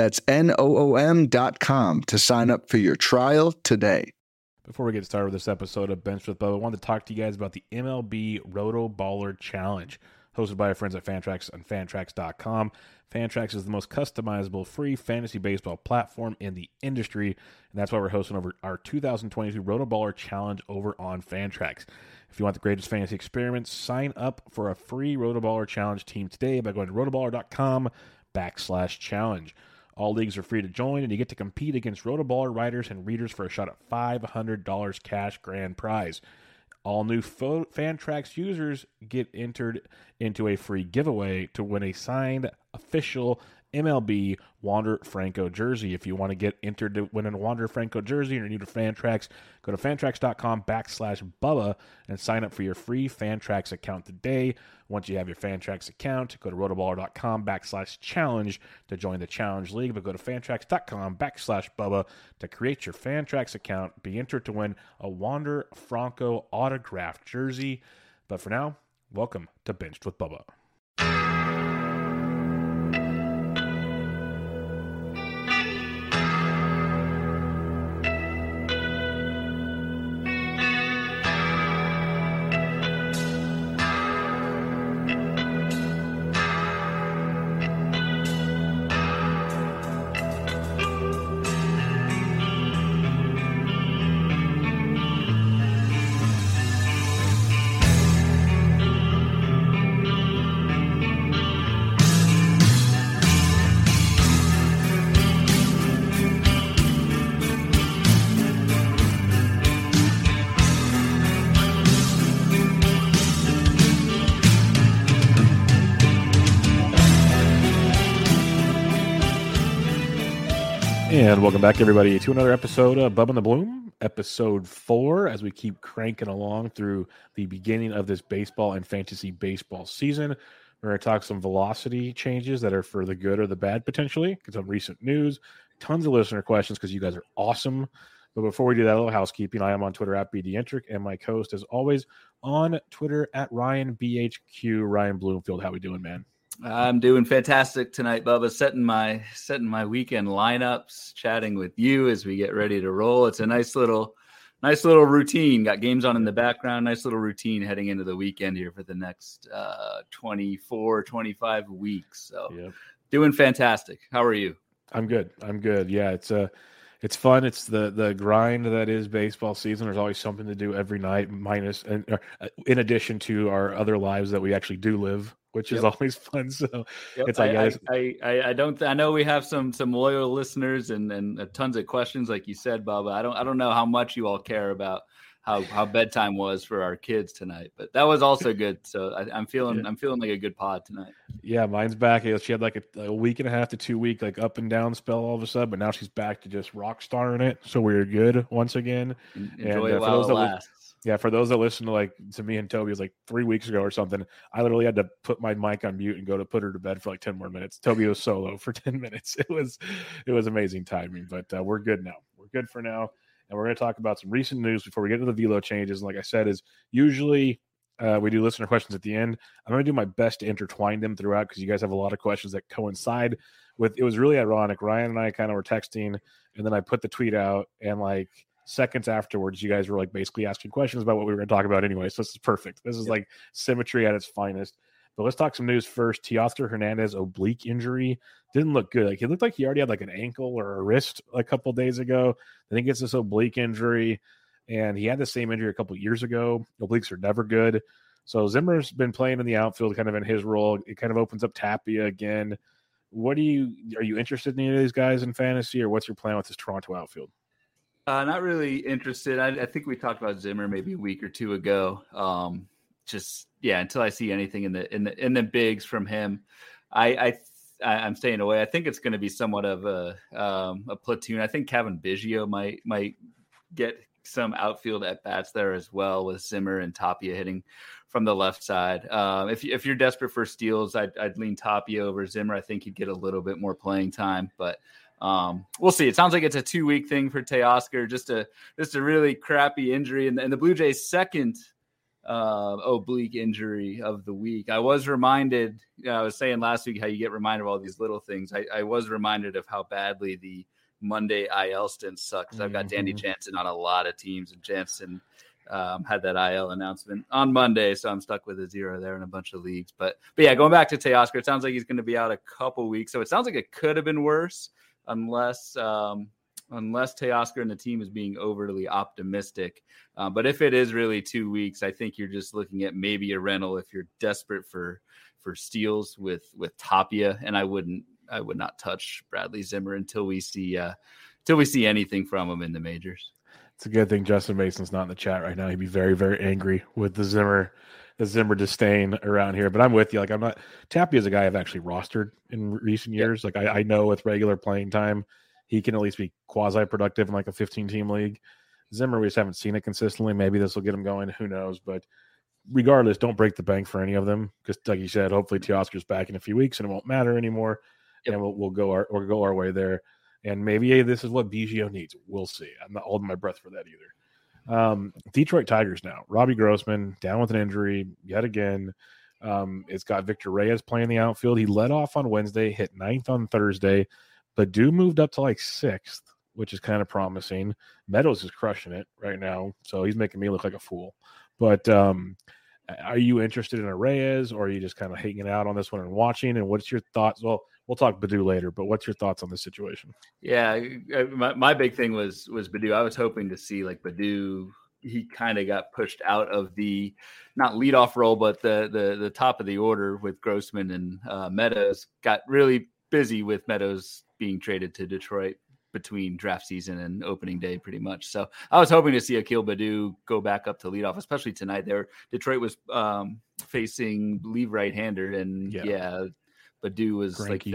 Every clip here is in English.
That's O M.com to sign up for your trial today. Before we get started with this episode of Bench with Bubba, I wanted to talk to you guys about the MLB Roto Baller Challenge, hosted by our friends at Fantrax on Fantrax.com. Fantrax is the most customizable free fantasy baseball platform in the industry, and that's why we're hosting over our 2022 Roto Baller Challenge over on Fantrax. If you want the greatest fantasy experiments, sign up for a free Roto Baller Challenge team today by going to rotoballer.com backslash challenge. All leagues are free to join, and you get to compete against Rotoballer writers and readers for a shot at $500 cash grand prize. All new Fo- Fantrax users get entered into a free giveaway to win a signed official MLB Wander Franco jersey. If you want to get entered to win a Wander Franco jersey and you're new to Fantrax, go to fantrax.com backslash Bubba and sign up for your free Fantrax account today. Once you have your Fantrax account, go to rotoballer.com backslash challenge to join the challenge league, but go to fantrax.com backslash Bubba to create your Fantrax account. Be entered to win a Wander Franco autographed jersey. But for now, welcome to Benched with Bubba. And welcome back, everybody, to another episode of Bub and the Bloom, episode four, as we keep cranking along through the beginning of this baseball and fantasy baseball season. We're going to talk some velocity changes that are for the good or the bad, potentially, get some recent news, tons of listener questions because you guys are awesome. But before we do that, a little housekeeping. I am on Twitter at BDentric, and my co-host, as always, on Twitter at Ryan BHQ. Ryan Bloomfield, how we doing, man? I'm doing fantastic tonight, Bubba. Setting my setting my weekend lineups, chatting with you as we get ready to roll. It's a nice little nice little routine. Got games on in the background. Nice little routine heading into the weekend here for the next uh, 24, 25 weeks. So Yep. doing fantastic. How are you? I'm good. I'm good. Yeah, it's uh it's fun. It's the the grind that is baseball season. There's always something to do every night, minus and uh, in addition to our other lives that we actually do live, which is always fun. So Yep, It's like, I, guys- I, I, I don't. I know we have some some loyal listeners and and uh, tons of questions, like you said, Bubba. I don't I don't know how much you all care about how how bedtime was for our kids tonight, but that was also good. So I, I'm feeling Yeah. I'm feeling like a good pod tonight. yeah, mine's back. She had like a, a week and a half to two week like up and down spell all of a sudden, but now she's back to just rock star in it. So we're good once again. En- And, Enjoy uh, it while it lasts. Yeah, for those that listen to like to me and Toby, was like three weeks ago or something. I literally had to put my mic on mute and go to put her to bed for like ten more minutes. Toby was solo for ten minutes. It was it was amazing timing, but uh, we're good now. We're good for now, and we're going to talk about some recent news before we get into the velo changes. And like I said, is usually uh, we do listener questions at the end. I'm going to do my best to intertwine them throughout because you guys have a lot of questions that coincide with. It was really ironic. Ryan and I kind of were texting, and then I put the tweet out, and like seconds afterwards, you guys were like basically asking questions about what we were going to talk about anyway. So this is perfect. This is Yep. like symmetry at its finest. But let's talk some news first. Teoscar Hernandez oblique injury didn't look good. Like he looked like he already had like an ankle or a wrist a couple days ago. Then he gets this oblique injury, and he had the same injury a couple years ago. Obliques are never good. So Zimmer's been playing in the outfield, kind of in his role. It kind of opens up Tapia again. What do you are you interested in any of these guys in fantasy, or what's your plan with this Toronto outfield? Uh, not really interested. I, I think we talked about Zimmer maybe a week or two ago. Um, just yeah, until I see anything in the in the in the bigs from him, I I I, am staying away. I think it's going to be somewhat of a um, a platoon. I think Cavan Biggio might might get some outfield at bats there as well with Zimmer and Tapia hitting from the left side. Um, if if you're desperate for steals, I'd, I'd lean Tapia over Zimmer. I think he'd get a little bit more playing time, but um, we'll see. It sounds like it's a two week thing for Teoscar, just a just a really crappy injury, and, and the Blue Jays' second uh, oblique injury of the week. I was reminded. You know, I was saying last week how you get reminded of all these little things. I, I was reminded of how badly the Monday IL stint sucks. Mm-hmm. I've got Danny mm-hmm. Jansen on a lot of teams, and Jansen um, had that IL announcement on Monday, so I'm stuck with a zero there in a bunch of leagues. But but yeah, going back to Teoscar, it sounds like he's going to be out a couple weeks. So it sounds like it could have been worse unless um, unless Teoscar and the team is being overly optimistic. Uh, but if it is really two weeks, I think you're just looking at maybe a rental if you're desperate for for steals with with Tapia, and I wouldn't I would not touch Bradley Zimmer until we see uh, until we see anything from him in the majors. It's a good thing Justin Mason's not in the chat right now. He'd be very very angry with the Zimmer the Zimmer disdain around here. But I'm with you. Like I'm not Tapia is a guy I've actually rostered in recent years. Like I, I know with regular playing time, he can at least be quasi productive in like a 15 team league. Zimmer, we just haven't seen it consistently. Maybe this will get him going. Who knows? But regardless, don't break the bank for any of them because, like you said, hopefully Teoscar's back in a few weeks and it won't matter anymore, yep. and we'll, we'll go our we'll go our way there. And maybe hey, this is what Biggio needs. We'll see. I'm not holding my breath for that either. Um, Detroit Tigers now. Robbie Grossman down with an injury yet again. Um, it's got Victor Reyes playing the outfield. He led off on Wednesday, hit ninth on Thursday. Baddoo moved up to like sixth, which is kind of promising. Meadows is crushing it right now, so he's making me look like a fool. But um, are you interested in a Reyes, or are you just kind of hanging out on this one and watching? And what's your thoughts? Well, we'll talk Baddoo later, but what's your thoughts on this situation? Yeah, my, my big thing was was Baddoo. I was hoping to see like Baddoo. He kind of got pushed out of the not leadoff role, but the the the top of the order with Grossman and uh, Meadows. Got really busy with Meadows being traded to Detroit between draft season and opening day, pretty much. So I was hoping to see Akil Baddoo go back up to leadoff, especially tonight. There, Detroit was um, facing leave right hander, and yeah, yeah Baddoo was like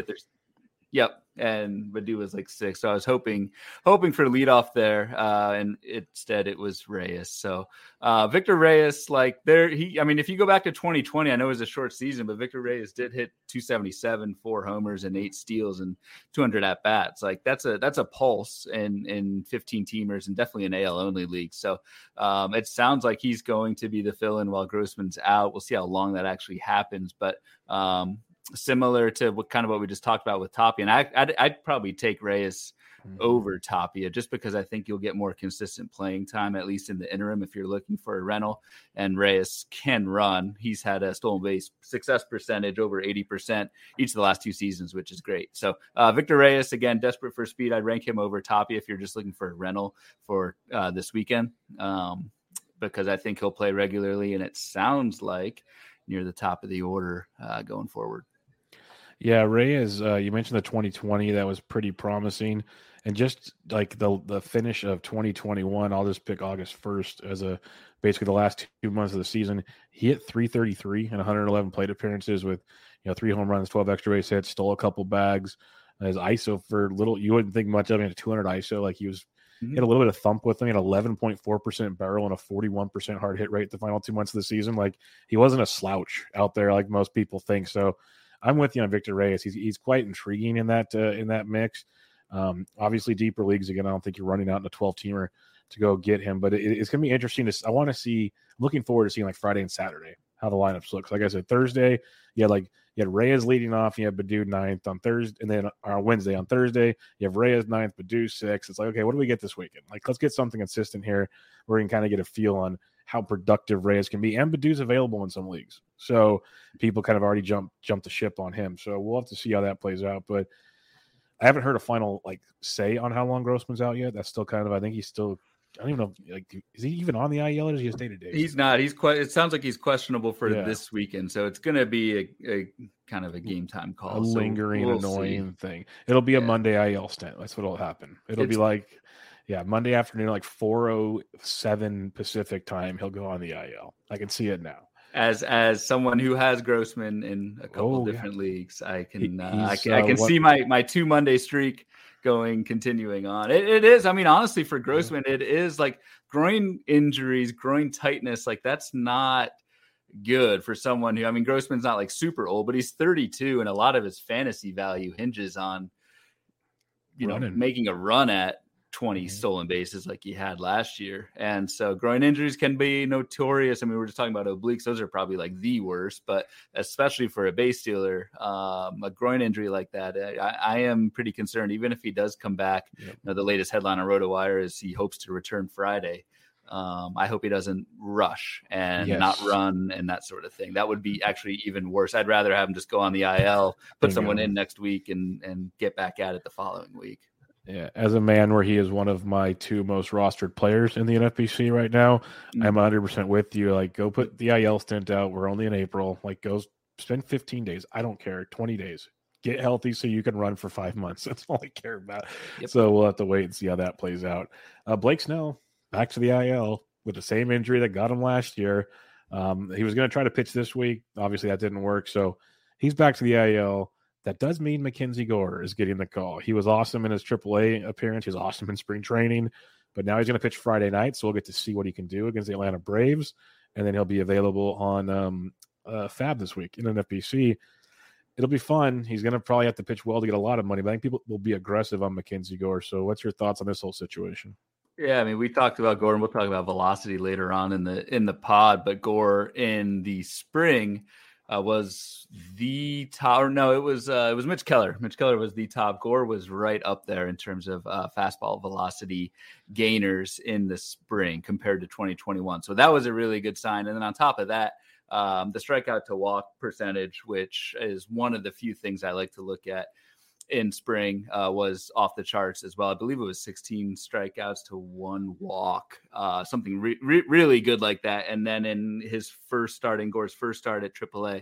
Yep, and Baddoo was like six. So I was hoping hoping for leadoff there, uh, and instead it was Reyes. So uh, Victor Reyes, like there, he. I mean, if you go back to 2020, I know it was a short season, but Victor Reyes did hit 277, four homers and eight steals and 200 at bats. Like that's a that's a pulse in in 15 teamers and definitely an AL only league. So um, it sounds like he's going to be the fill in while Grossman's out. We'll see how long that actually happens, but um, similar to what kind of what we just talked about with Tapia. And I, I'd, I'd probably take Reyes mm-hmm. over Tapia just because I think you'll get more consistent playing time, at least in the interim, if you're looking for a rental. And Reyes can run. He's had a stolen base success percentage over 80% each of the last two seasons, which is great. So uh, Victor Reyes, again, desperate for speed. I'd rank him over Tapia if you're just looking for a rental for uh, this weekend. Um, because I think he'll play regularly, and it sounds like near the top of the order uh, going forward. Yeah, Reyes, uh, you mentioned the 2020 that was pretty promising, and just like the the finish of 2021, I'll just pick August 1st as a basically the last two months of the season. He hit 333 and 111 plate appearances with you know three home runs, 12 extra base hits, stole a couple bags. His ISO for little, you wouldn't think much of him. At 200 ISO, like he was mm-hmm. he had a little bit of thump with him. He had 11.4% barrel and a 41% hard hit rate the final two months of the season. Like he wasn't a slouch out there like most people think. So I'm with you on Victor Reyes. He's he's quite intriguing in that uh, in that mix. Um, obviously, deeper leagues again. I don't think you're running out in a 12 teamer to go get him, but it, it's going to be interesting to. I want to see. looking forward to seeing like Friday and Saturday how the lineups look. Like I said, Thursday, you had like you had Reyes leading off, you had Baddoo ninth on Thursday, and then on Wednesday on Thursday, you have Reyes ninth, Baddoo sixth. It's like, okay, what do we get this weekend? Like, let's get something consistent here we can kind of get a feel on how productive Reyes can be. And Baddoo's available in some leagues. So people kind of already jumped jumped the ship on him. So we'll have to see how that plays out. But I haven't heard a final like say on how long Grossman's out yet. That's still kind of I think he's still I don't even know like is he even on the IL or is he just day to day? He's not. He's quite it sounds like he's questionable for yeah. this weekend. So it's gonna be a, a, kind of a game time call. A lingering, so we'll annoying see. thing. It'll be a Monday IL stint. That's what'll happen. It'll it's, be like yeah, Monday afternoon, like 407 Pacific time, he'll go on the IL. I can see it now. as as someone who has Grossman in a couple oh, different yeah. leagues, I can uh, I can, uh, I can what, see my my two Monday streak going continuing on. It, it is. I mean, honestly, for Grossman, yeah. it is like groin injuries, groin tightness. Like that's not good for someone who. I mean, Grossman's not like super old, but he's 32, and a lot of his fantasy value hinges on you Running. know making a run at 20 mm-hmm. stolen bases like he had last year. And so groin injuries can be notorious. I mean, we are just talking about obliques; those are probably like the worst. But especially for a base stealer, um, a groin injury like that, I, I, am pretty concerned. Even if he does come back, yep. you know, the latest headline on RotoWire is he hopes to return Friday. Um, I hope he doesn't rush and yes. not run and that sort of thing. That would be actually even worse. I'd rather have him just go on the IL, put someone in next week, and and get back at it the following week. Yeah, as a man where he is one of my two most rostered players in the NFBC right now, mm-hmm. I'm 100% with you. Like, go put the IL stint out. We're only in April. Like, go spend 15 days. I don't care. 20 days. Get healthy so you can run for five months. That's all I care about. Yep. So we'll have to wait and see how that plays out. Uh, Blake Snell back to the IL with the same injury that got him last year. Um, he was going to try to pitch this week. Obviously, that didn't work. So he's back to the IL. That does mean MacKenzie Gore is getting the call. He was awesome in his AAA appearance. He was awesome in spring training, but now he's going to pitch Friday night, so we'll get to see what he can do against the Atlanta Braves, and then he'll be available on um, uh, FAAB this week in NFBC. It'll be fun. He's going to probably have to pitch well to get a lot of money, but I think people will be aggressive on MacKenzie Gore. So, what's your thoughts on this whole situation? Yeah, I mean, we talked about Gore, and we'll talk about velocity later on in the in the pod. But Gore in the spring uh, was the top. No, it was uh, it was Mitch Keller. Mitch Keller was the top. Gore was right up there in terms of uh, fastball velocity gainers in the spring compared to 2021. So that was a really good sign. And then on top of that, um, the strikeout to walk percentage, which is one of the few things I like to look at in spring uh, was off the charts as well. I believe it was 16 strikeouts to one walk, uh, something re- re- really good like that. And then in his first start, in Gore's first start at AAA,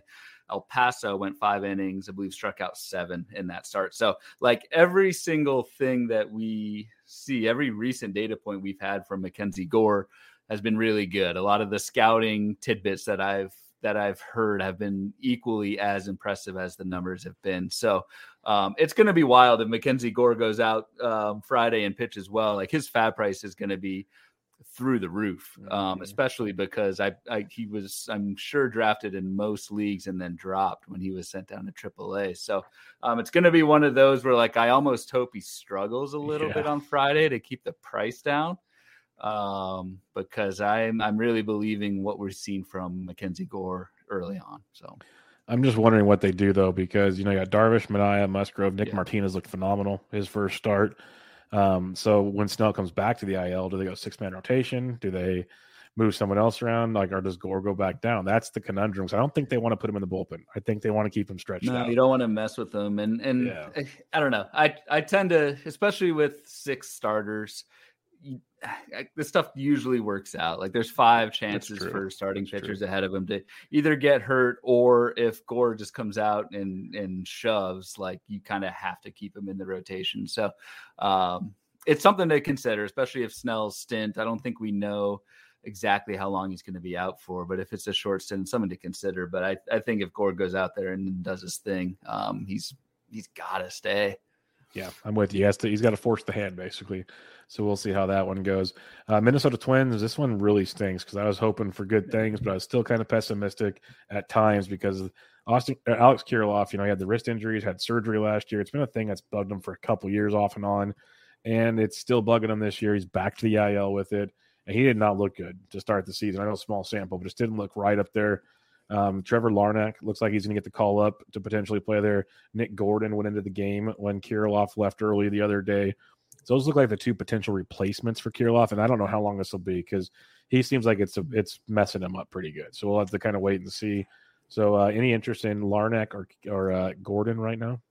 El Paso went five innings, I believe struck out seven in that start. So, like every single thing that we see, every recent data point we've had from MacKenzie Gore has been really good. A lot of the scouting tidbits that I've that I've heard have been equally as impressive as the numbers have been. So um, it's going to be wild if MacKenzie Gore goes out um, Friday and pitches well. Like his FAAB price is going to be through the roof, um, especially because I, I, he was I'm sure drafted in most leagues and then dropped when he was sent down to AAA. So um, it's going to be one of those where like I almost hope he struggles a little yeah. bit on Friday to keep the price down um, because I'm I'm really believing what we're seeing from MacKenzie Gore early on. So I'm just wondering what they do though, because you know you got Darvish, Manaea, Musgrove, Nick yeah. Martinez looked phenomenal his first start. Um, so when Snell comes back to the IL, do they go six man rotation? Do they move someone else around? Like, or does Gore go back down? That's the conundrum. So I don't think they want to put him in the bullpen. I think they want to keep him stretched no, out. You don't want to mess with them. And and yeah. I, I don't know. I I tend to, especially with six starters this stuff usually works out. Like there's five chances for starting That's pitchers true. ahead of him to either get hurt or if Gore just comes out and and shoves, like you kind of have to keep him in the rotation. So um, it's something to consider, especially if Snell's stint. I don't think we know exactly how long he's going to be out for, but if it's a short stint, something to consider. But I, I think if Gore goes out there and does his thing, um, he's he's got to stay. Yeah, I'm with you. He has to. He's got to force the hand, basically. So we'll see how that one goes. Uh, Minnesota Twins. This one really stinks because I was hoping for good things, but I was still kind of pessimistic at times because Austin uh, Alex Kirilloff. You know, he had the wrist injuries, had surgery last year. It's been a thing that's bugged him for a couple years off and on, and it's still bugging him this year. He's back to the IL with it, and he did not look good to start the season. I know small sample, but just didn't look right up there um, Trevor Larnach looks like he's going to get the call up to potentially play there. Nick Gordon went into the game when Kirilloff left early the other day. So those look like the two potential replacements for Kirilloff, and I don't know how long this will be because he seems like it's a, it's messing him up pretty good. So we'll have to kind of wait and see. So uh, any interest in Larnach or or uh, Gordon right now?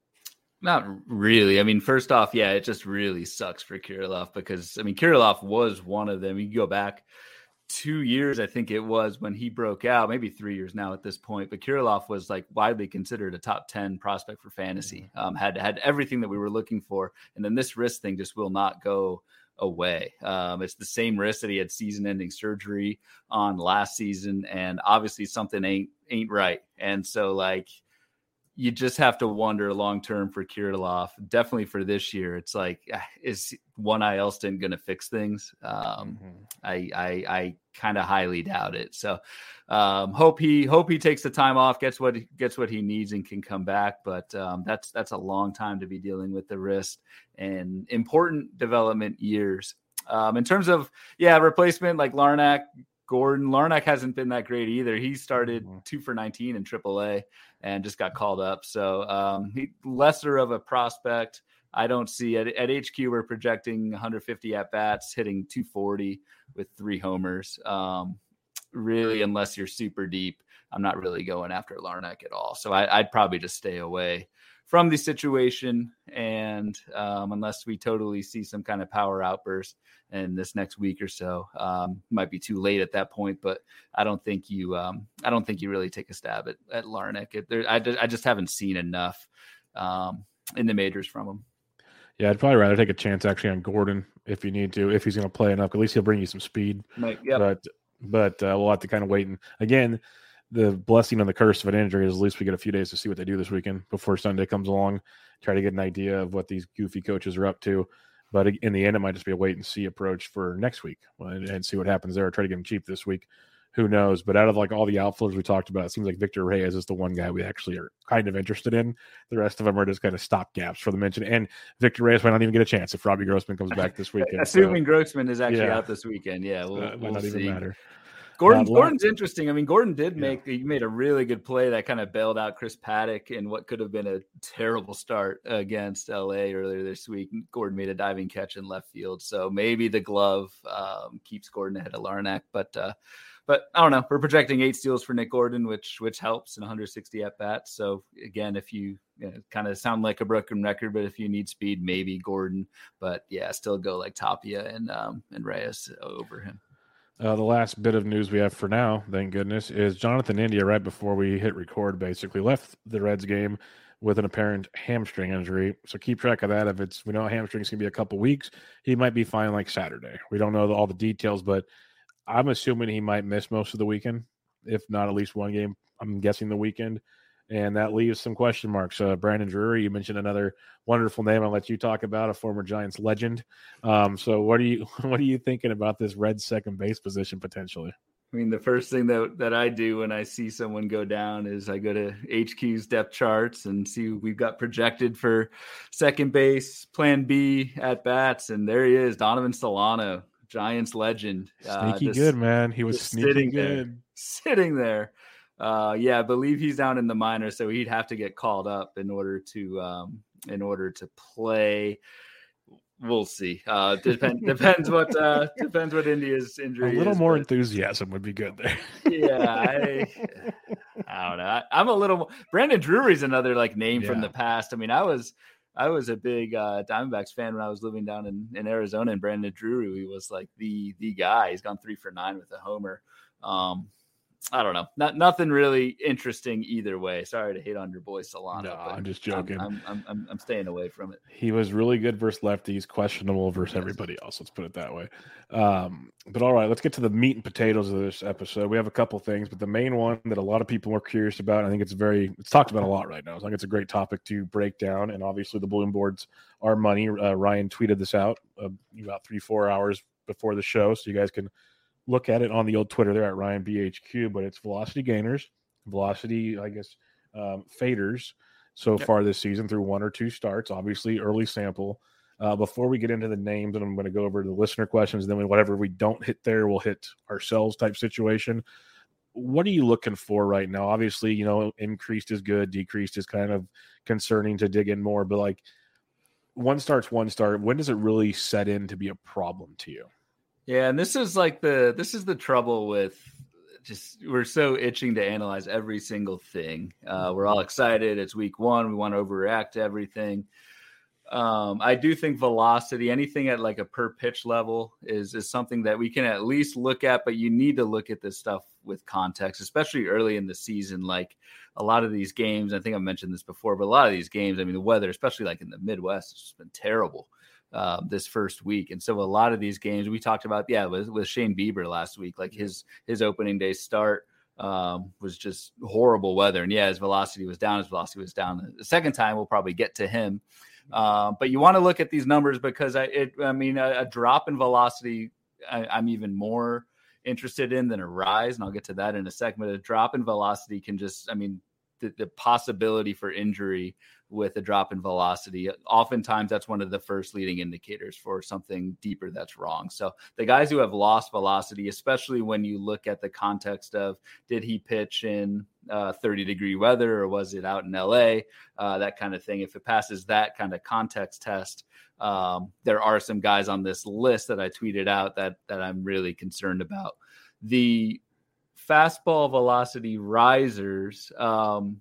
Not really. I mean, first off, yeah, it just really sucks for Kirilloff because I mean, Kirilloff was one of them. You go back two years, I think it was when he broke out, maybe three years now at this point. But Kirilloff was like widely considered a top 10 prospect for fantasy, um, had had everything that we were looking for. And then this wrist thing just will not go away. Um, it's the same wrist that he had season-ending surgery on last season, and obviously something ain't ain't right. And so, like, you just have to wonder long term for Kirilloff. Definitely for this year, it's like ah, is one IL stint going to fix things? Um, mm-hmm. I I, I kind of highly doubt it. So um, hope he hope he takes the time off, gets what gets what he needs, and can come back. But um, that's that's a long time to be dealing with the wrist and important development years. Um, in terms of yeah replacement like Larnach, Gordon Larnach hasn't been that great either. He started mm-hmm. two for 19 in AAA and just got called up. So um, he, lesser of a prospect. I don't see at, at HQ we're projecting 150 at bats, hitting 240 with three homers. Um, really, unless you're super deep, I'm not really going after Larnach at all. So I, would probably just stay away from the situation. And um, unless we totally see some kind of power outburst in this next week or so, um, might be too late at that point. But I don't think you, um, I don't think you really take a stab at, at Larnach. It, there, I, I just haven't seen enough um, in the majors from him. Yeah, I'd probably rather take a chance actually on Gordon if you need to, if he's going to play enough. At least he'll bring you some speed. Yep. But but uh, we'll have to kind of wait. And again, the blessing and the curse of an injury is at least we get a few days to see what they do this weekend before Sunday comes along, try to get an idea of what these goofy coaches are up to. But in the end, it might just be a wait and see approach for next week and, and see what happens there. Try to get them cheap this week. Who knows? But out of like all the outfielders we talked about, it seems like Victor Reyes is the one guy we actually are kind of interested in. The rest of them are just kind of stop gaps for the mention. And Victor Reyes might not even get a chance if Robbie Grossman comes back this weekend. Assuming so, Grossman is actually yeah. out this weekend, yeah, we'll, uh, we'll not see. even matter. Gordon, Gordon's interesting. I mean, Gordon did make yeah. he made a really good play that kind of bailed out Chris Paddack in what could have been a terrible start against LA earlier this week. Gordon made a diving catch in left field, so maybe the glove um, keeps Gordon ahead of Larnach. But uh, but I don't know. We're projecting eight steals for Nick Gordon, which which helps in 160 at bats. So again, if you, you know, kind of sound like a broken record, but if you need speed, maybe Gordon. But yeah, still go like Tapia and um, and Reyes over him. Uh, the last bit of news we have for now, thank goodness, is Jonathan India, right before we hit record, basically left the Reds game with an apparent hamstring injury. So keep track of that. If it's, we know hamstring's to be a couple weeks, he might be fine like Saturday. We don't know all the details, but I'm assuming he might miss most of the weekend, if not at least one game. I'm guessing the weekend and that leaves some question marks. Uh, Brandon Drury, you mentioned another wonderful name. I'll let you talk about a former Giants legend. Um, so, what are you what are you thinking about this red second base position potentially? I mean, the first thing that that I do when I see someone go down is I go to HQ's depth charts and see we've got projected for second base, Plan B at bats, and there he is, Donovan Solano, Giants legend. Uh, sneaky uh, just, good man. He was sneaky good, there, sitting there uh, yeah, I believe he's down in the minors, so he'd have to get called up in order to um, in order to play. We'll see. Uh, depend, depends what uh, depends what India's injury. A little is, more but, enthusiasm would be good there. yeah, I, I don't know. I, am a little. Brandon Drury's another like name yeah. from the past. I mean, I was I was a big uh, Diamondbacks fan when I was living down in, in Arizona, and Brandon Drury was like the the guy. He's gone three for nine with a homer. Um, I don't know. Not nothing really interesting either way. Sorry to hate on your boy Solano. No, I'm just joking. I'm, I'm, I'm, I'm, staying away from it. He was really good versus lefties, questionable versus everybody else. Let's put it that way. Um, but all right, let's get to the meat and potatoes of this episode. We have a couple things, but the main one that a lot of people are curious about, I think it's very it's talked about a lot right now. I think it's a great topic to break down. And obviously, the balloon boards are money. Uh, Ryan tweeted this out uh, about three four hours before the show, so you guys can look at it on the old Twitter They're at Ryan BHQ, but it's velocity gainers, velocity, I guess, um, faders so yep. far this season through one or two starts. Obviously, early sample. Uh, before we get into the names, and I'm going to go over the listener questions, and then whatever we don't hit there, we'll hit ourselves type situation. What are you looking for right now? Obviously, you know, increased is good, decreased is kind of concerning to dig in more, but like one starts one start. When does it really set in to be a problem to you? Yeah, and this is like the this is the trouble with just we're so itching to analyze every single thing. Uh, we're all excited. It's week one. We want to overreact to everything. Um, I do think velocity, anything at like a per pitch level, is is something that we can at least look at. But you need to look at this stuff with context, especially early in the season. Like a lot of these games, I think I mentioned this before, but a lot of these games, I mean, the weather, especially like in the Midwest, has been terrible. Uh, this first week. And so a lot of these games we talked about, yeah, with, with Shane Bieber last week, like his his opening day start um, was just horrible weather. And yeah, his velocity was down. His velocity was down. The second time, we'll probably get to him. Uh, but you want to look at these numbers because I, it, I mean, a, a drop in velocity, I, I'm even more interested in than a rise, and I'll get to that in a second. But a drop in velocity can just, I mean, the, the possibility for injury with a drop in velocity. Oftentimes, that's one of the first leading indicators for something deeper that's wrong. So, the guys who have lost velocity, especially when you look at the context of did he pitch in uh, 30 degree weather or was it out in LA, uh, that kind of thing. If it passes that kind of context test, um, there are some guys on this list that I tweeted out that that I'm really concerned about. The fastball velocity risers um,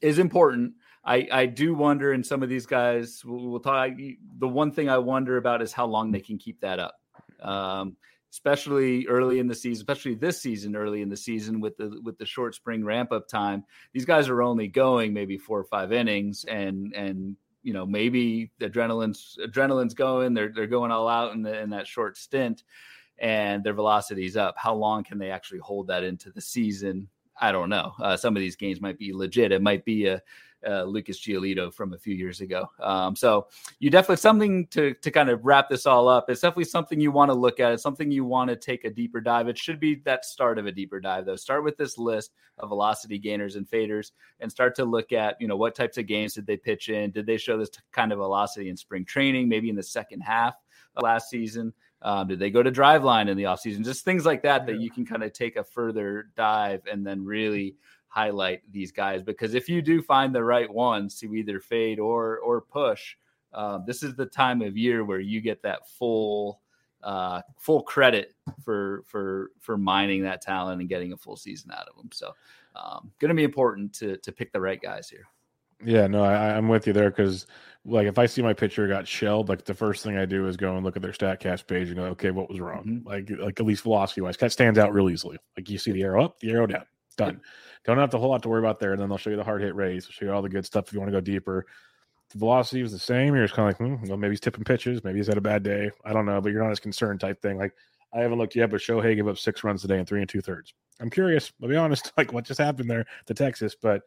is important. I, I do wonder, and some of these guys will, will talk. The one thing I wonder about is how long they can keep that up, um, especially early in the season, especially this season, early in the season with the with the short spring ramp up time. These guys are only going maybe four or five innings, and and you know maybe adrenaline's adrenaline's going. They're they're going all out in, the, in that short stint and their velocity's up. How long can they actually hold that into the season? I don't know. Uh, some of these games might be legit. It might be a, a Lucas Giolito from a few years ago. Um, so you definitely something to to kind of wrap this all up. It's definitely something you want to look at. It's something you want to take a deeper dive. It should be that start of a deeper dive though. Start with this list of velocity gainers and faders, and start to look at you know what types of games did they pitch in? Did they show this kind of velocity in spring training? Maybe in the second half of last season. Um, did they go to driveline in the offseason? Just things like that that you can kind of take a further dive and then really highlight these guys. Because if you do find the right ones to either fade or or push, uh, this is the time of year where you get that full uh, full credit for for for mining that talent and getting a full season out of them. So, um, going to be important to to pick the right guys here. Yeah, no, I, I'm with you there because like if I see my pitcher got shelled, like the first thing I do is go and look at their Statcast page and go, okay, what was wrong? Mm-hmm. Like like at least velocity wise, that stands out real easily. Like you see the arrow up, the arrow down, done. Don't have a whole lot to worry about there. And then they'll show you the hard hit raise, show you all the good stuff if you want to go deeper. The velocity was the same. You're just kind of like, hmm, well, maybe he's tipping pitches, maybe he's had a bad day. I don't know, but you're not as concerned type thing. Like I haven't looked yet, but Shohei gave up six runs today in three and two thirds. I'm curious. I'll be honest, like what just happened there to Texas, but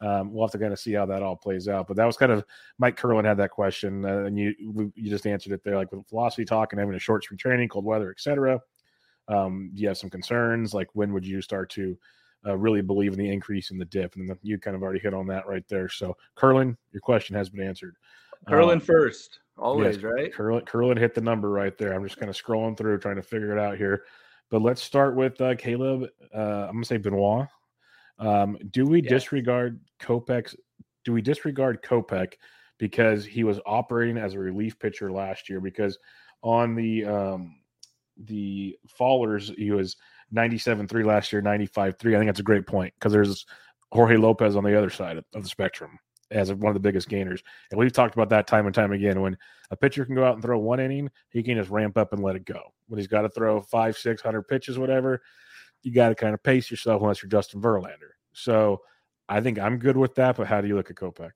um, we'll have to kind of see how that all plays out. But that was kind of Mike Curlin had that question, uh, and you you just answered it there, like with velocity talk and having a short spring training, cold weather, etc. Um, do you have some concerns? Like when would you start to uh, really believe in the increase in the dip? And you kind of already hit on that right there. So Curlin, your question has been answered. Curlin um, first, always yes, right. Curlin, Curlin hit the number right there. I'm just kind of scrolling through trying to figure it out here. But let's start with uh, Caleb. Uh, I'm gonna say Benoit. Um, do we yeah. disregard Kopech? Do we disregard Kopech because he was operating as a relief pitcher last year? Because on the um, the fallers, he was 97.3 last year, 95-3. I think that's a great point because there's Jorge Lopez on the other side of, the spectrum as one of the biggest gainers. And we've talked about that time and time again. When a pitcher can go out and throw one inning, he can just ramp up and let it go. When he's got to throw five, six hundred pitches, whatever, you got to kind of pace yourself unless you're Justin Verlander. So I think I'm good with that. But how do you look at Kopech?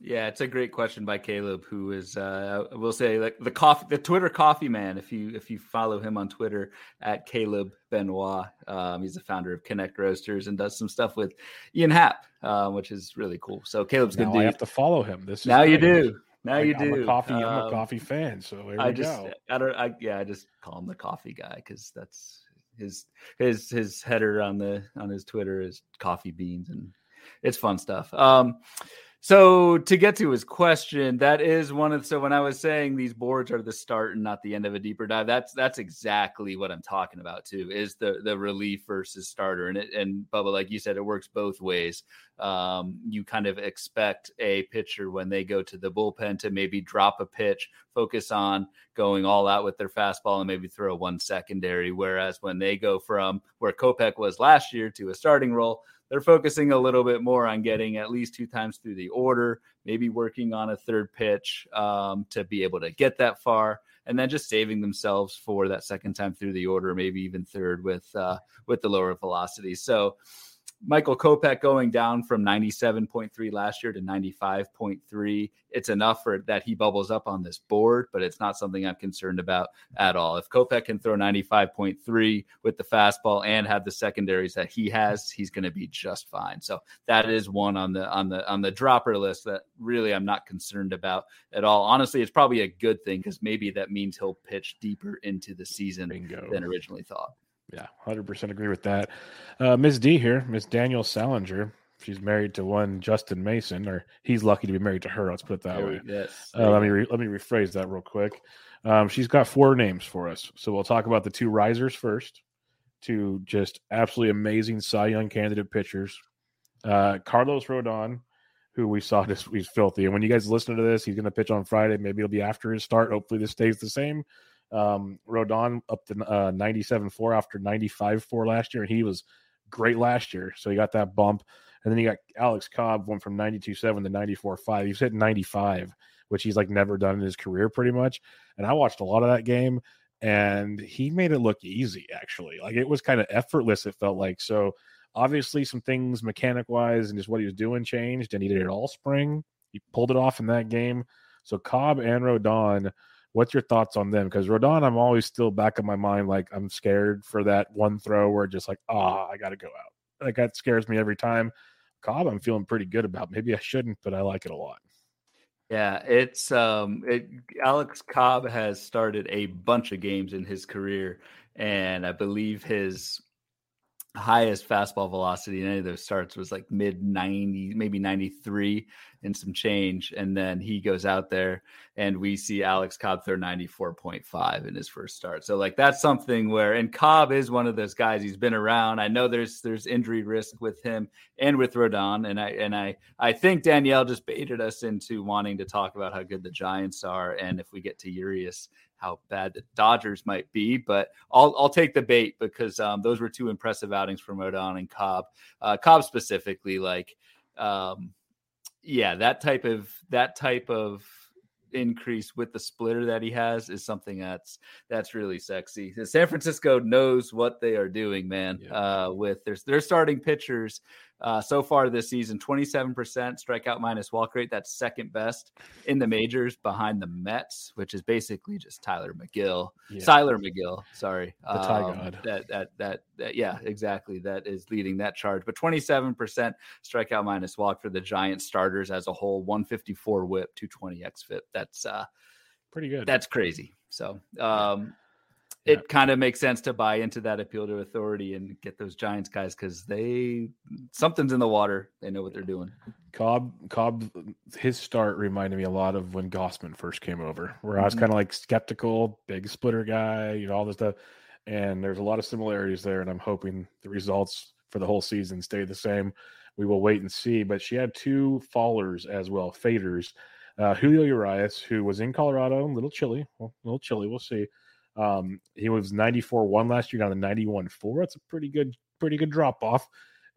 Yeah, it's a great question by Caleb, who is uh, I will say like the coffee, the Twitter coffee man. If you if you follow him on Twitter at Caleb Benoit, um, he's the founder of Connect Roasters and does some stuff with Ian Happ, uh, which is really cool. So Caleb's now good. I have to follow him. This now you do. Now you I'm do. A coffee. Um, I'm a um, coffee fan. So I just go. I don't. I, yeah, I just call him the coffee guy because that's his his his header on the on his Twitter is coffee beans and it's fun stuff. Um, so to get to his question, that is one of so when I was saying these boards are the start and not the end of a deeper dive, that's that's exactly what I'm talking about too. Is the the relief versus starter, and it and Bubba, like you said, it works both ways. Um, you kind of expect a pitcher when they go to the bullpen to maybe drop a pitch, focus on going all out with their fastball, and maybe throw one secondary. Whereas when they go from where Kopech was last year to a starting role, they're focusing a little bit more on getting at least two times through the order, maybe working on a third pitch um, to be able to get that far, and then just saving themselves for that second time through the order, maybe even third with uh, with the lower velocity. So Michael Kopech going down from 97.3 last year to 95.3. It's enough for that he bubbles up on this board, but it's not something I'm concerned about at all. If Kopech can throw 95.3 with the fastball and have the secondaries that he has, he's going to be just fine. So that is one on the on the on the dropper list that really I'm not concerned about at all. Honestly, it's probably a good thing because maybe that means he'll pitch deeper into the season Bingo. than originally thought. Yeah, hundred percent agree with that. Uh, Ms. D here, Miss Danielle Salinger. She's married to one Justin Mason, or he's lucky to be married to her. Let's put it that way. Yes. Uh, let me re- let me rephrase that real quick. Um, she's got four names for us, so we'll talk about the two risers first. Two just absolutely amazing Cy Young candidate pitchers. Uh, Carlos Rodon, who we saw this, he's filthy. And when you guys listen to this, he's going to pitch on Friday. Maybe it'll be after his start. Hopefully, this stays the same. Um, Rodon up to uh, 97 4 after 95 4 last year, and he was great last year. So he got that bump. And then you got Alex Cobb went from 92 7 to 94.5. He's hitting 95, which he's like never done in his career pretty much. And I watched a lot of that game, and he made it look easy actually. Like it was kind of effortless. It felt like so. Obviously, some things mechanic wise and just what he was doing changed, and he did it all spring. He pulled it off in that game. So Cobb and Rodon What's your thoughts on them? Because Rodon, I'm always still back in my mind, like I'm scared for that one throw where just like, ah, oh, I got to go out. Like that scares me every time. Cobb, I'm feeling pretty good about. Maybe I shouldn't, but I like it a lot. Yeah, it's um, it, Alex Cobb has started a bunch of games in his career, and I believe his highest fastball velocity in any of those starts was like mid 90 maybe 93 and some change and then he goes out there and we see alex cobb throw 94.5 in his first start. So like that's something where and cobb is one of those guys he's been around. I know there's there's injury risk with him and with rodon and i and i i think danielle just baited us into wanting to talk about how good the giants are and if we get to urias how bad the Dodgers might be, but I'll I'll take the bait because um, those were two impressive outings from Rodon and Cobb. Uh, Cobb specifically, like, um, yeah, that type of that type of increase with the splitter that he has is something that's that's really sexy. San Francisco knows what they are doing, man. Yeah. Uh, with their their starting pitchers uh, so far this season 27% strikeout minus walk rate. That's second best in the majors behind the Mets, which is basically just Tylor Megill, yeah. Tylor Megill. Sorry. The um, God. That, that, that, that, yeah, exactly. That is leading that charge. But 27% strikeout minus walk for the Giant starters as a whole, 154 whip, 220 xFIP. That's uh, pretty good. That's crazy. So, um, it yeah. kind of makes sense to buy into that appeal to authority and get those Giants guys because they something's in the water. They know what they're doing. Cobb, Cobb, his start reminded me a lot of when Gausman first came over, where I was mm-hmm. kind of like skeptical, big splitter guy, you know, all this stuff. And there's a lot of similarities there, and I'm hoping the results for the whole season stay the same. We will wait and see. But she had two fallers as well, faders. Uh, Julio Urias, who was in Colorado, a little chilly, well, a little chilly. We'll see. Um, he was 94 1 last year, down to 91 4. That's a pretty good, pretty good drop off.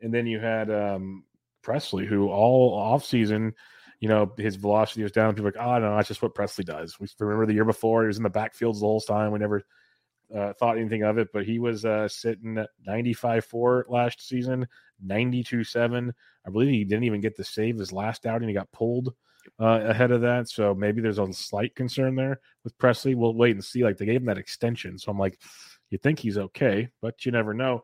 And then you had um, Pressly, who all off season, you know, his velocity was down. People like, oh no, that's just what Pressly does. We remember the year before he was in the backfields the whole time. We never uh, thought anything of it, but he was uh, sitting at 95 4 last season, 92 7. I believe he didn't even get to save his last outing. He got pulled uh, ahead of that. So maybe there's a slight concern there with Pressly. We'll wait and see. Like they gave him that extension. So I'm like, you think he's okay, but you never know.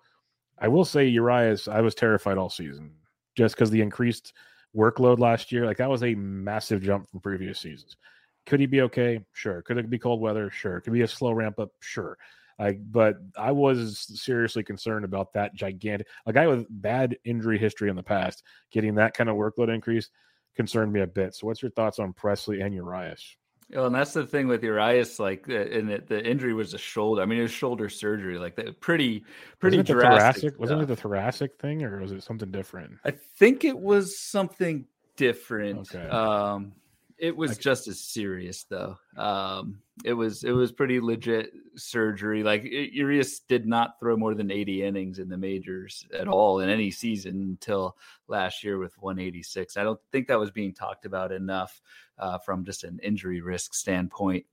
I will say Urias, I was terrified all season just because the increased workload last year. Like that was a massive jump from previous seasons. Could he be okay? Sure. Could it be cold weather? Sure. Could be a slow ramp up? Sure. Like, but I was seriously concerned about that gigantic a guy with bad injury history in the past getting that kind of workload increase concerned me a bit. So, what's your thoughts on Pressly and Urias? Well, and that's the thing with Urias, like, and the, the injury was a shoulder. I mean, it was shoulder surgery, like that pretty, pretty wasn't thoracic. Wasn't it the thoracic thing, or was it something different? I think it was something different. Okay. Um, it was just as serious though. Um, it was it was pretty legit surgery. Like Urias did not throw more than 80 innings in the majors at all in any season until last year with 186. I don't think that was being talked about enough uh, from just an injury risk standpoint.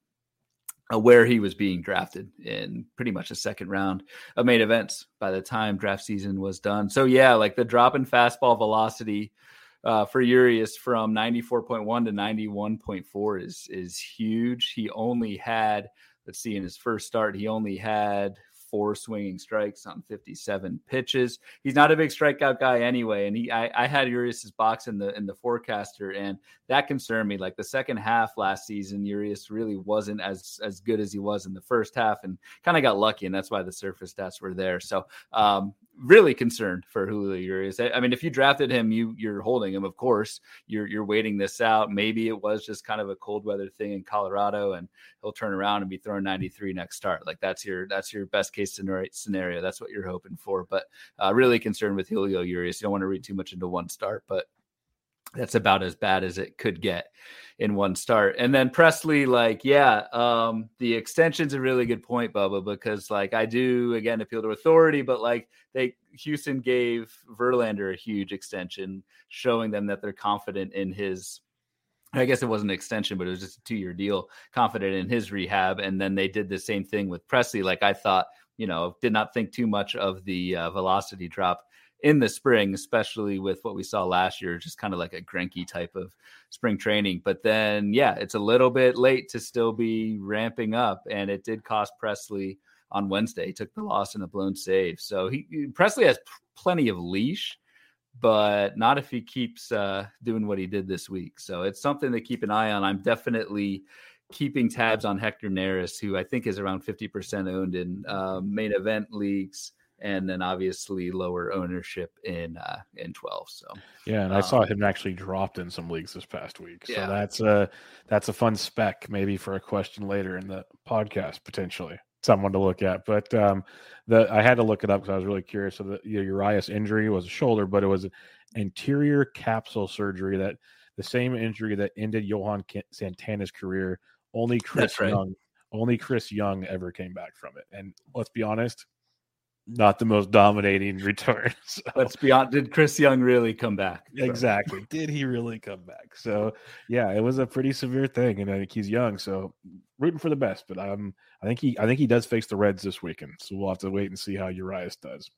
uh, where he was being drafted in pretty much the second round of main events by the time draft season was done. So yeah, like the drop in fastball velocity uh, for Urias from 94.1 to 91.4 is is huge. He only had let's see in his first start he only had four swinging strikes on 57 pitches. He's not a big strikeout guy anyway. And he, I, I had Urias's box in the in the forecaster, and that concerned me. Like the second half last season, Urias really wasn't as as good as he was in the first half, and kind of got lucky, and that's why the surface stats were there. So um, really concerned for Julio Urias. I mean, if you drafted him, you you're holding him, of course. You're you're waiting this out. Maybe it was just kind of a cold weather thing in Colorado, and he'll turn around and be throwing 93 next start. Like that's your that's your best case scenario. That's what you're hoping for. But uh, really concerned with Julio Urias. You don't want to read too much into one start, but that's about as bad as it could get in one start. And then Pressly, like, yeah, um, the extension's a really good point, Bubba, because like I do again appeal to authority, but like they Houston gave Verlander a huge extension, showing them that they're confident in his I guess it wasn't an extension, but it was just a two year deal, confident in his rehab. And then they did the same thing with Pressly. Like I thought, you know, did not think too much of the uh, velocity drop in the spring, especially with what we saw last year, just kind of like a Greinke type of spring training. But then, yeah, it's a little bit late to still be ramping up, and it did cost Pressly on Wednesday. He took the loss in a blown save, so he Pressly has plenty of leash, but not if he keeps uh, doing what he did this week. So it's something to keep an eye on. I'm definitely keeping tabs on Hector Neris, who I think is around 50% owned in uh, main event leagues and then obviously lower ownership in uh, in 12 so yeah and i saw um, him actually dropped in some leagues this past week so yeah. that's a that's a fun spec maybe for a question later in the podcast potentially someone to look at but um the i had to look it up because i was really curious so the, urias injury was a shoulder but it was anterior capsule surgery that the same injury that ended johan santana's career only chris right. young only chris young ever came back from it and let's be honest not the most dominating return. So. Let's be honest. Did Chris Young really come back? Exactly. did he really come back? So yeah, it was a pretty severe thing, and I think he's young, so rooting for the best. But um, I think he, I think he does face the Reds this weekend, so we'll have to wait and see how Urias does.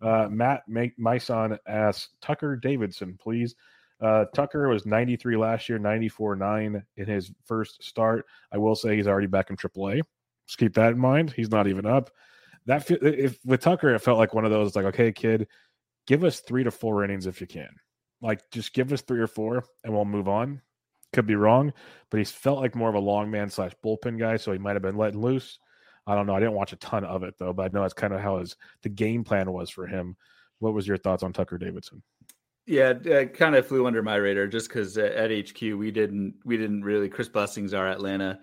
Uh, Matt, make my son asks Tucker Davidson, please. Uh, Tucker was 93 last year, 94 9 in his first start. I will say he's already back in AAA. Just keep that in mind. He's not even up that if with Tucker, it felt like one of those like, okay, kid, give us three to four innings if you can. Like, just give us three or four, and we'll move on. Could be wrong, but he's felt like more of a long man slash bullpen guy, so he might have been letting loose. I don't know. I didn't watch a ton of it though, but I know that's kind of how his the game plan was for him. What was your thoughts on Tucker Davidson? Yeah, it kind of flew under my radar just because at HQ we didn't we didn't really. Chris Bustings, our Atlanta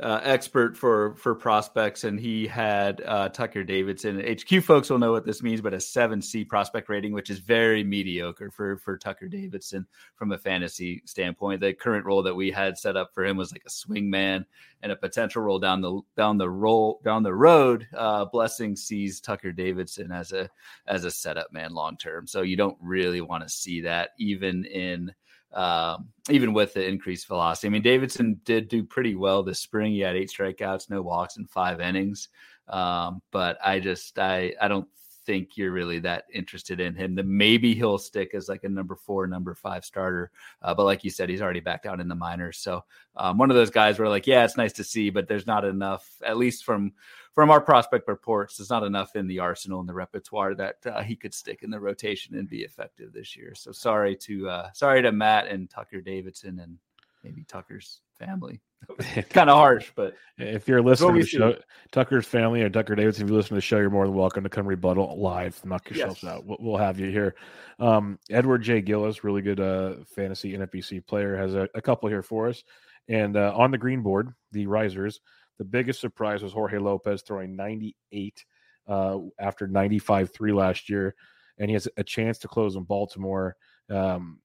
uh, expert for for prospects, and he had uh, Tucker Davidson. HQ folks will know what this means, but a seven C prospect rating, which is very mediocre for for Tucker Davidson from a fantasy standpoint. The current role that we had set up for him was like a swing man and a potential role down the down the roll down the road. Uh, Blessing sees Tucker Davidson as a as a setup man long term, so you don't really want to see that even in um, even with the increased velocity. I mean, Davidson did do pretty well this spring. He had eight strikeouts, no walks, and five innings. Um, but I just I I don't think you're really that interested in him. Then maybe he'll stick as like a number four, number five starter. Uh, but like you said, he's already back down in the minors. So um, one of those guys where like, yeah, it's nice to see, but there's not enough, at least from from our prospect reports, there's not enough in the arsenal and the repertoire that uh, he could stick in the rotation and be effective this year. So sorry to uh, sorry to Matt and Tucker Davidson and maybe Tucker's family. kind of harsh, but if you're listening to the show, Tucker's family or Tucker Davidson, if you listen to the show, you're more than welcome to come rebuttal live. Knock yourselves yes. out. We'll, we'll, have you here. Um, Edward J. Gillis, really good uh, fantasy NFBC player, has a, a couple here for us. And uh, on the green board, the risers, the biggest surprise was Jorge Lopez throwing 98 uh, after 95 3 last year. And he has a chance to close in Baltimore. Um,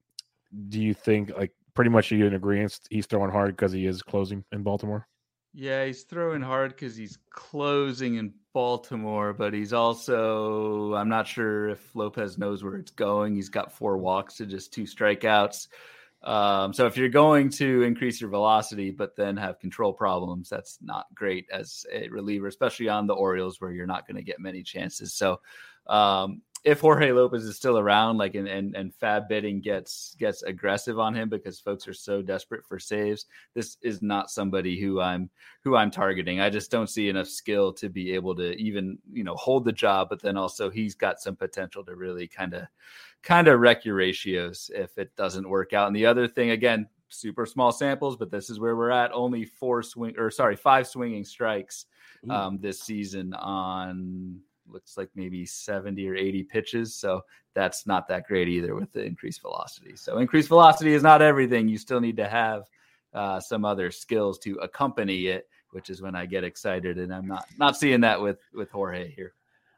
do you think, like, pretty much you in agreement he's throwing hard because he is closing in Baltimore? Yeah, he's throwing hard because he's closing in Baltimore, but he's also, I'm not sure if Lopez knows where it's going. He's got four walks to just two strikeouts. Um, so if you're going to increase your velocity, but then have control problems, that's not great as a reliever, especially on the Orioles where you're not going to get many chances. So um, if Jorge Lopez is still around, like and, and and FAAB bidding gets gets aggressive on him because folks are so desperate for saves, this is not somebody who I'm who I'm targeting. I just don't see enough skill to be able to even you know hold the job, but then also he's got some potential to really kind of kind of wreck your ratios if it doesn't work out. And the other thing, again, super small samples, but this is where we're at. Only four swing or sorry, five swinging strikes um, this season on looks like maybe 70 or 80 pitches. So that's not that great either with the increased velocity. So increased velocity is not everything. You still need to have uh, some other skills to accompany it, which is when I get excited. And I'm not not seeing that with with Jorge here.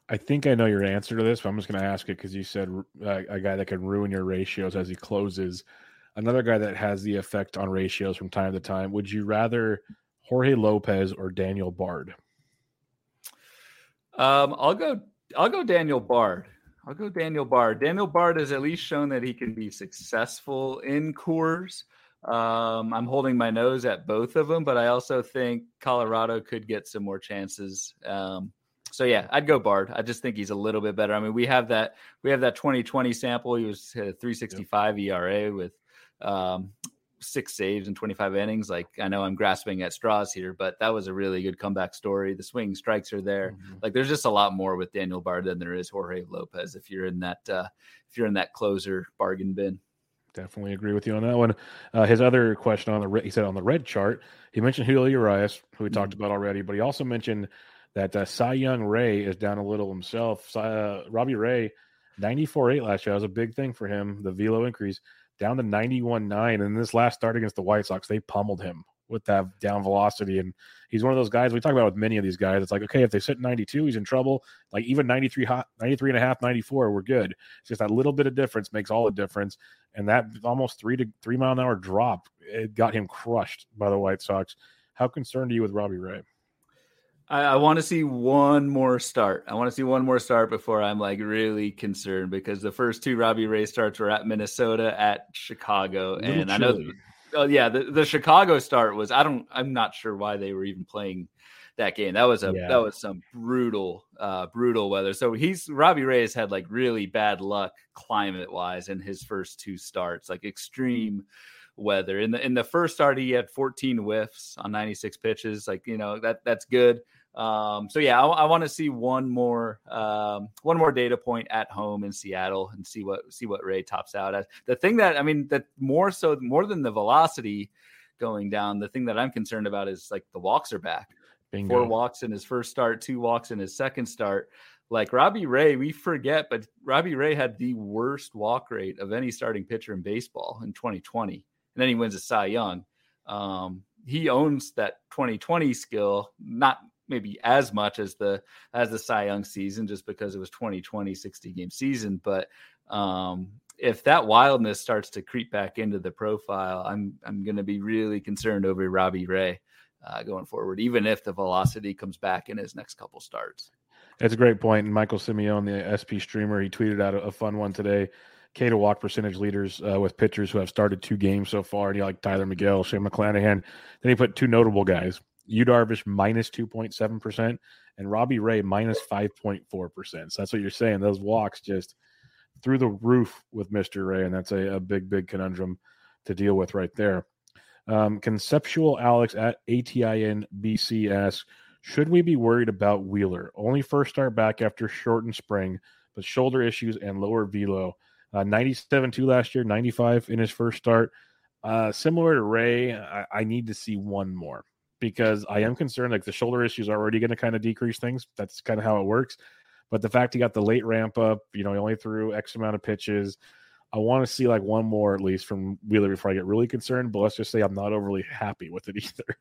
I think I know your answer to this, but I'm just going to ask it because you said uh, a guy that can ruin your ratios as he closes. Another guy that has the effect on ratios from time to time. Would you rather Jorge Lopez or Daniel Bard? Um, I'll go. I'll go Daniel Bard. I'll go Daniel Bard. Daniel Bard has at least shown that he can be successful in Coors. Um, I'm holding my nose at both of them, but I also think Colorado could get some more chances. Um, so yeah, I'd go Bard. I just think he's a little bit better. I mean, we have that we have that 2020 sample. He was 365 yep. ERA with um, six saves and 25 innings. Like I know I'm grasping at straws here, but that was a really good comeback story. The swing strikes are there. Mm-hmm. Like there's just a lot more with Daniel Bard than there is Jorge Lopez. If you're in that, uh, if you're in that closer bargain bin. Definitely agree with you on that one. Uh, his other question on the he said on the red chart, he mentioned Julio Urias, who we mm-hmm. talked about already, but he also mentioned that uh, Cy Young Ray is down a little himself. Uh, Robbie Ray, 94-8 last year, that was a big thing for him. The velo increase down to 91.9. And this last start against the White Sox, they pummeled him with that down velocity. And he's one of those guys we talk about with many of these guys. It's like, okay, if they sit 92, he's in trouble. Like even 93, hot, 93 and a half, 94, we're good. It's just that little bit of difference makes all the difference. And that almost three to three mile an hour drop, it got him crushed by the White Sox. How concerned are you with Robbie Ray? I, I want to see one more start. I want to see one more start before I'm like really concerned because the first two Robbie Ray starts were at Minnesota, at Chicago, and I know. Oh yeah, the, the Chicago start was I don't I'm not sure why they were even playing that game. That was a yeah. that was some brutal uh brutal weather. So he's Robbie Ray has had like really bad luck climate wise in his first two starts, like extreme weather. In the in the first start, he had 14 whiffs on 96 pitches. Like you know that that's good. Um, so yeah, I, I want to see one more um, one more data point at home in Seattle and see what see what Ray tops out as. The thing that I mean that more so more than the velocity going down, the thing that I'm concerned about is like the walks are back. Bingo. Four walks in his first start, two walks in his second start. Like Robbie Ray, we forget, but Robbie Ray had the worst walk rate of any starting pitcher in baseball in 2020, and then he wins a Cy Young. Um, he owns that 2020 skill, not maybe as much as the as the Cy Young season, just because it was 2020 60 game season. But um, if that wildness starts to creep back into the profile, I'm I'm going to be really concerned over Robbie Ray uh, going forward, even if the velocity comes back in his next couple starts. That's a great point. And Michael Simeone, the SP streamer, he tweeted out a, a fun one today. K to walk percentage leaders uh, with pitchers who have started two games so far. And you like Tylor Megill, Shane McClanahan. Then he put two notable guys. Yu Darvish minus 2.7% and Robbie Ray minus 5.4%. So that's what you're saying. Those walks just through the roof with Mr. Ray. And that's a, a big, big conundrum to deal with right there. Um, Conceptual Alex at ATIN BC asks, should we be worried about Wheeler? Only first start back after shortened spring, but shoulder issues and lower velo. Uh, 97 2 last year, 95 in his first start. Uh, similar to Ray, I, I need to see one more because I am concerned like the shoulder issues are already going to kind of decrease things. That's kind of how it works. But the fact he got the late ramp up, you know, he only threw X amount of pitches. I want to see like one more at least from Wheeler before I get really concerned. But let's just say I'm not overly happy with it either.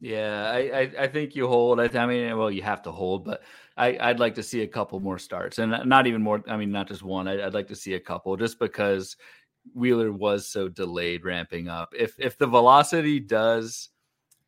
Yeah, I, I, I think you hold. I mean, well, you have to hold, but I, I'd like to see a couple more starts, and not even more. I mean, not just one. I, I'd like to see a couple, just because Wheeler was so delayed ramping up. If if the velocity does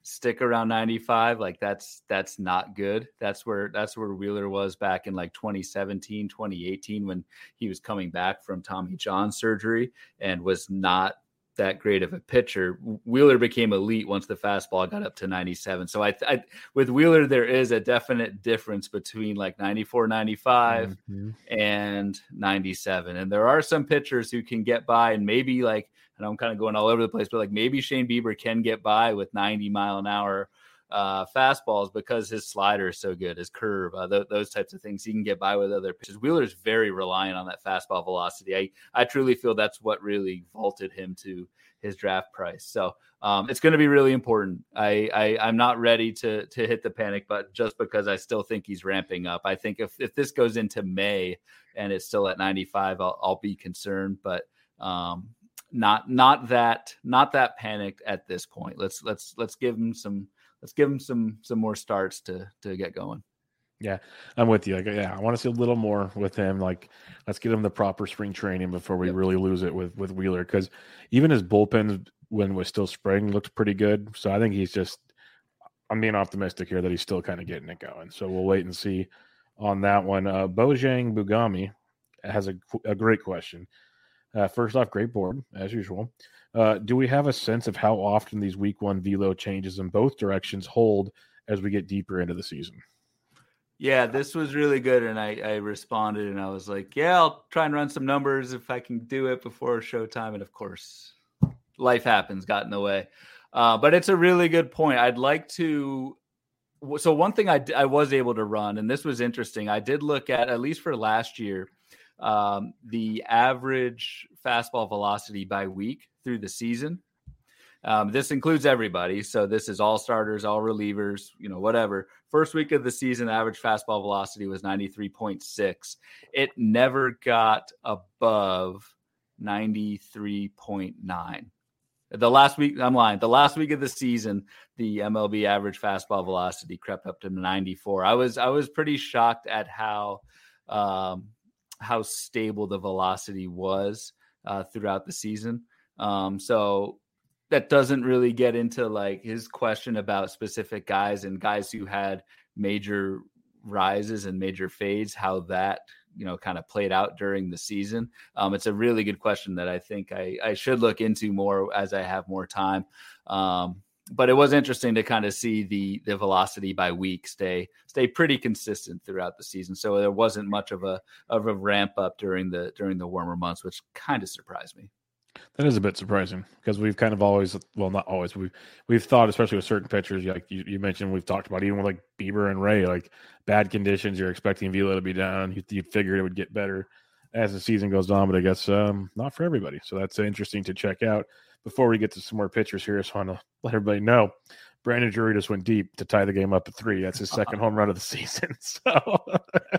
stick around 95 like that's that's not good that's where that's where wheeler was back in like 2017 2018 when he was coming back from tommy john surgery and was not that great of a pitcher. Wheeler became elite once the fastball got up to 97. So I, I with Wheeler there is a definite difference between like 94, 95 mm-hmm. and 97. And there are some pitchers who can get by and maybe like and I'm kind of going all over the place, but like maybe Shane Bieber can get by with 90 mile an hour uh, fastballs because his slider is so good, his curve, uh, th- those types of things. He can get by with other pitches. Wheeler's very reliant on that fastball velocity. I, I truly feel that's what really vaulted him to his draft price. So um, it's going to be really important. I, I am not ready to to hit the panic button just because I still think he's ramping up. I think if if this goes into May and it's still at 95, I'll, I'll be concerned. But um, not not that not that panicked at this point. Let's let's let's give him some let's give him some some more starts to to get going. Yeah, I'm with you. Like, yeah, I want to see a little more with him. Like, let's get him the proper spring training before we yep. really lose it with with Wheeler. Because even his bullpen when was still spring looked pretty good. So I think he's just. I'm being optimistic here that he's still kind of getting it going. So we'll wait and see on that one. Uh, Bojang Bugami has a, a great question. Uh, first off, great board as usual. Uh, do we have a sense of how often these week one velo changes in both directions hold as we get deeper into the season? Yeah, this was really good, and I, I responded and I was like, "Yeah, I'll try and run some numbers if I can do it before showtime." And of course, life happens, got in the way. Uh, but it's a really good point. I'd like to. So one thing I I was able to run, and this was interesting. I did look at at least for last year um, the average fastball velocity by week through the season. Um, this includes everybody. So this is all starters, all relievers, you know, whatever. First week of the season, average fastball velocity was 93.6. It never got above 93.9. The last week, I'm lying. The last week of the season, the MLB average fastball velocity crept up to 94. I was I was pretty shocked at how um, how stable the velocity was uh, throughout the season. Um, so that doesn't really get into like his question about specific guys and guys who had major rises and major fades, how that you know kind of played out during the season. Um, it's a really good question that I think I, I should look into more as I have more time. Um, but it was interesting to kind of see the the velocity by week stay stay pretty consistent throughout the season. So there wasn't much of a of a ramp up during the during the warmer months, which kind of surprised me. That is a bit surprising because we've kind of always, well, not always, we've we've thought, especially with certain pitchers, like you, you mentioned, we've talked about even with like Bieber and Ray, like bad conditions, you're expecting Velo to be down. You, you figured it would get better as the season goes on, but I guess um, not for everybody. So that's interesting to check out before we get to some more pitchers here, I just want to let everybody know Brandon Drury just went deep to tie the game up at three. That's his second home run of the season. So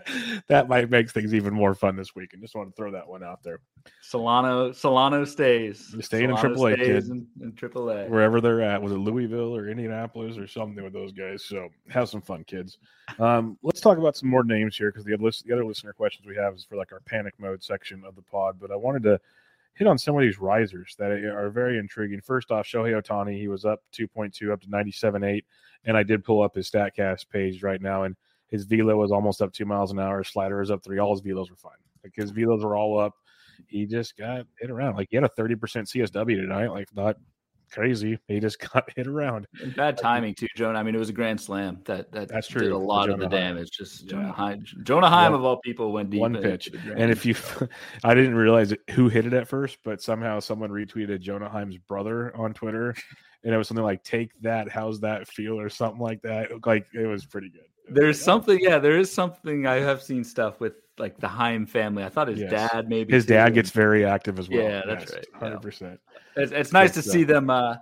that might make things even more fun this week. And just want to throw that one out there. Solano, Solano stays. You're staying Solano in Triple A, kid. In, in Triple A, wherever they're at. Was it Louisville or Indianapolis or something with those guys? So have some fun, kids. Um, let's talk about some more names here because the, the other listener questions we have is for like our panic mode section of the pod. But I wanted to hit on some of these risers that are very intriguing. First off, Shohei Ohtani, he was up 2.2 up to 97.8. And I did pull up his StatCast page right now, and his velo was almost up two miles an hour. Slider was up three. All his velos were fine. Like his velos were all up. He just got hit around. Like he had a 30% CSW tonight. Like not crazy. He just got hit around. And bad timing too, Jonah. I mean, it was a grand slam that that that's true. Did a lot of the damage. Just yeah. Jonah Heim, Jonah Heim of all people went deep. One pitch, and if you, I didn't realize who hit it at first, but somehow someone retweeted Jonah Heim's brother on Twitter, and it was something like "Take that, how's that feel?" or something like that. Like it was pretty good. There's like, something, yeah. There is something. I have seen stuff with like the Heim family. I thought his yes. dad maybe his too. dad gets very active as well. Yeah, that's yes, right. Hundred yeah. percent. It's, it's nice to see them. uh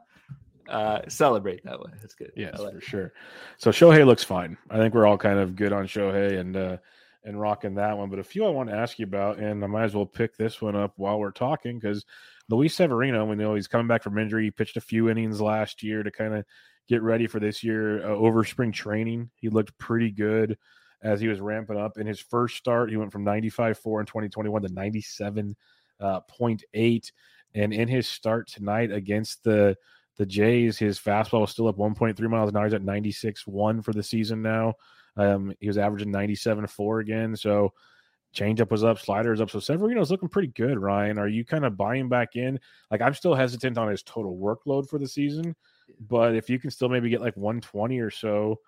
uh, celebrate that way. That's good. Yes, like for sure. So Shohei looks fine. I think we're all kind of good on Shohei and uh, and rocking that one. But a few I want to ask you about, and I might as well pick this one up while we're talking because Luis Severino, we know he's coming back from injury. He pitched a few innings last year to kind of get ready for this year uh, over spring training. He looked pretty good as he was ramping up. In his first start, he went from 95.4 in 2021 to 97.8. And in his start tonight against the the Jays, his fastball was still up 1.3 miles an hour. He's at 96.1 for the season now. Um, he was averaging 97.4 again. So Changeup was up, slider is up. So Severino's looking pretty good, Ryan. Are you kind of buying back in? Like I'm still hesitant on his total workload for the season, but if you can still maybe get like 120 or so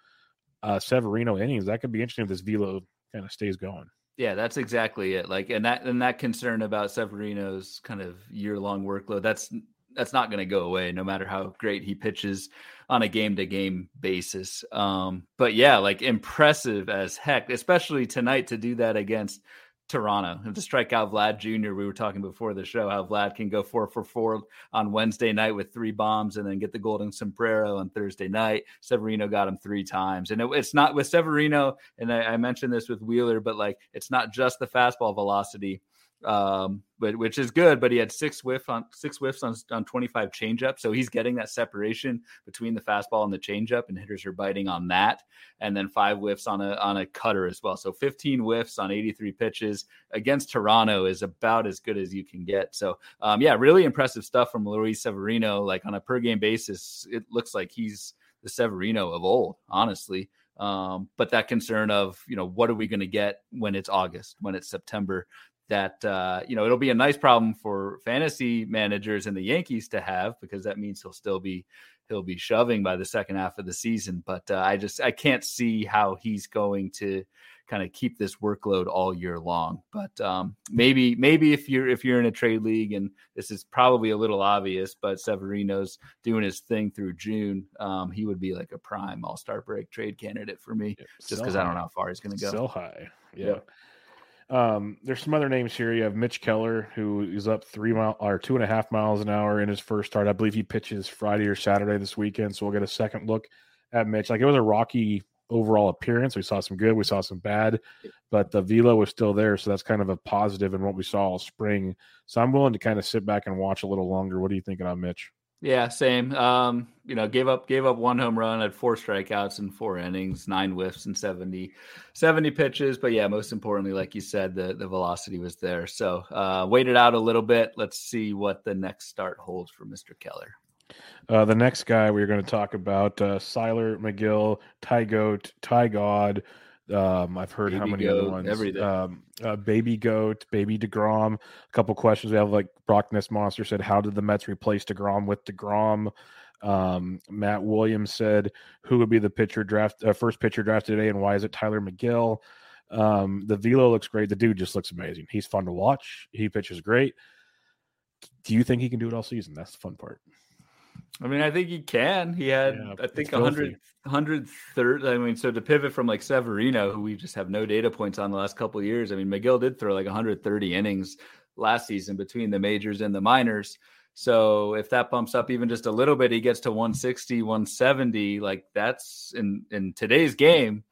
uh Severino innings, that could be interesting if this velo kind of stays going. Yeah, that's exactly it. Like, and that and that concern about Severino's kind of year long workload, that's that's not going to go away, no matter how great he pitches on a game to game basis. Um, but yeah, like impressive as heck, especially tonight to do that against Toronto and to strike out Vlad Jr. We were talking before the show how Vlad can go four for four on Wednesday night with three bombs and then get the golden sombrero on Thursday night. Severino got him three times, and it, it's not with Severino. And I, I mentioned this with Wheeler, but like it's not just the fastball velocity um, but which is good. But he had six whiff on six whiffs on on 25 changeup, so he's getting that separation between the fastball and the changeup, and hitters are biting on that. And then five whiffs on a on a cutter as well. So 15 whiffs on 83 pitches against Toronto is about as good as you can get. So um, yeah, really impressive stuff from Luis Severino. Like on a per game basis, it looks like he's the Severino of old, honestly. Um, but that concern of you know what are we going to get when it's August, when it's September, that uh, you know it'll be a nice problem for fantasy managers and the Yankees to have because that means he'll still be he'll be shoving by the second half of the season. But uh, I just I can't see how he's going to kind of keep this workload all year long. But um, maybe maybe if you're if you're in a trade league and this is probably a little obvious, but Severino's doing his thing through June, um, he would be like a prime All Star break trade candidate for me, just because I don't know how far he's going to go. So high, yeah. Yep. Um, there's some other names here. You have Mitch Keller, who is up three mile or two and a half miles an hour in his first start. I believe he pitches Friday or Saturday this weekend, so we'll get a second look at Mitch. Like it was a rocky overall appearance. We saw some good, we saw some bad, but the velo was still there, so that's kind of a positive in what we saw all spring. So I'm willing to kind of sit back and watch a little longer. What are you thinking on Mitch? Yeah, same. Um, you know, gave up gave up one home run, had four strikeouts and four innings, nine whiffs and 70, 70 pitches. But yeah, most importantly, like you said, the the velocity was there. So uh waited out a little bit. Let's see what the next start holds for Mr. Keller. Uh, the next guy we're going to talk about, uh, Tylor Megill, Ty Goat, Ty God, um, I've heard baby how many goat, other ones. Everything. Um, uh, baby goat, baby Degrom. A couple questions we have. Like Brock Ness Monster said, how did the Mets replace Degrom with Degrom? Um, Matt Williams said, who would be the pitcher draft uh, first pitcher drafted today, and why is it Tylor Megill? Um, the velo looks great. The dude just looks amazing. He's fun to watch. He pitches great. Do you think he can do it all season? That's the fun part. I mean, I think he can. He had, yeah, I think, 100, 130. I mean, so to pivot from like Severino, who we just have no data points on the last couple years. I mean, Megill did throw like 130 innings last season between the majors and the minors. So if that bumps up even just a little bit, he gets to 160, 170. Like that's in in today's game.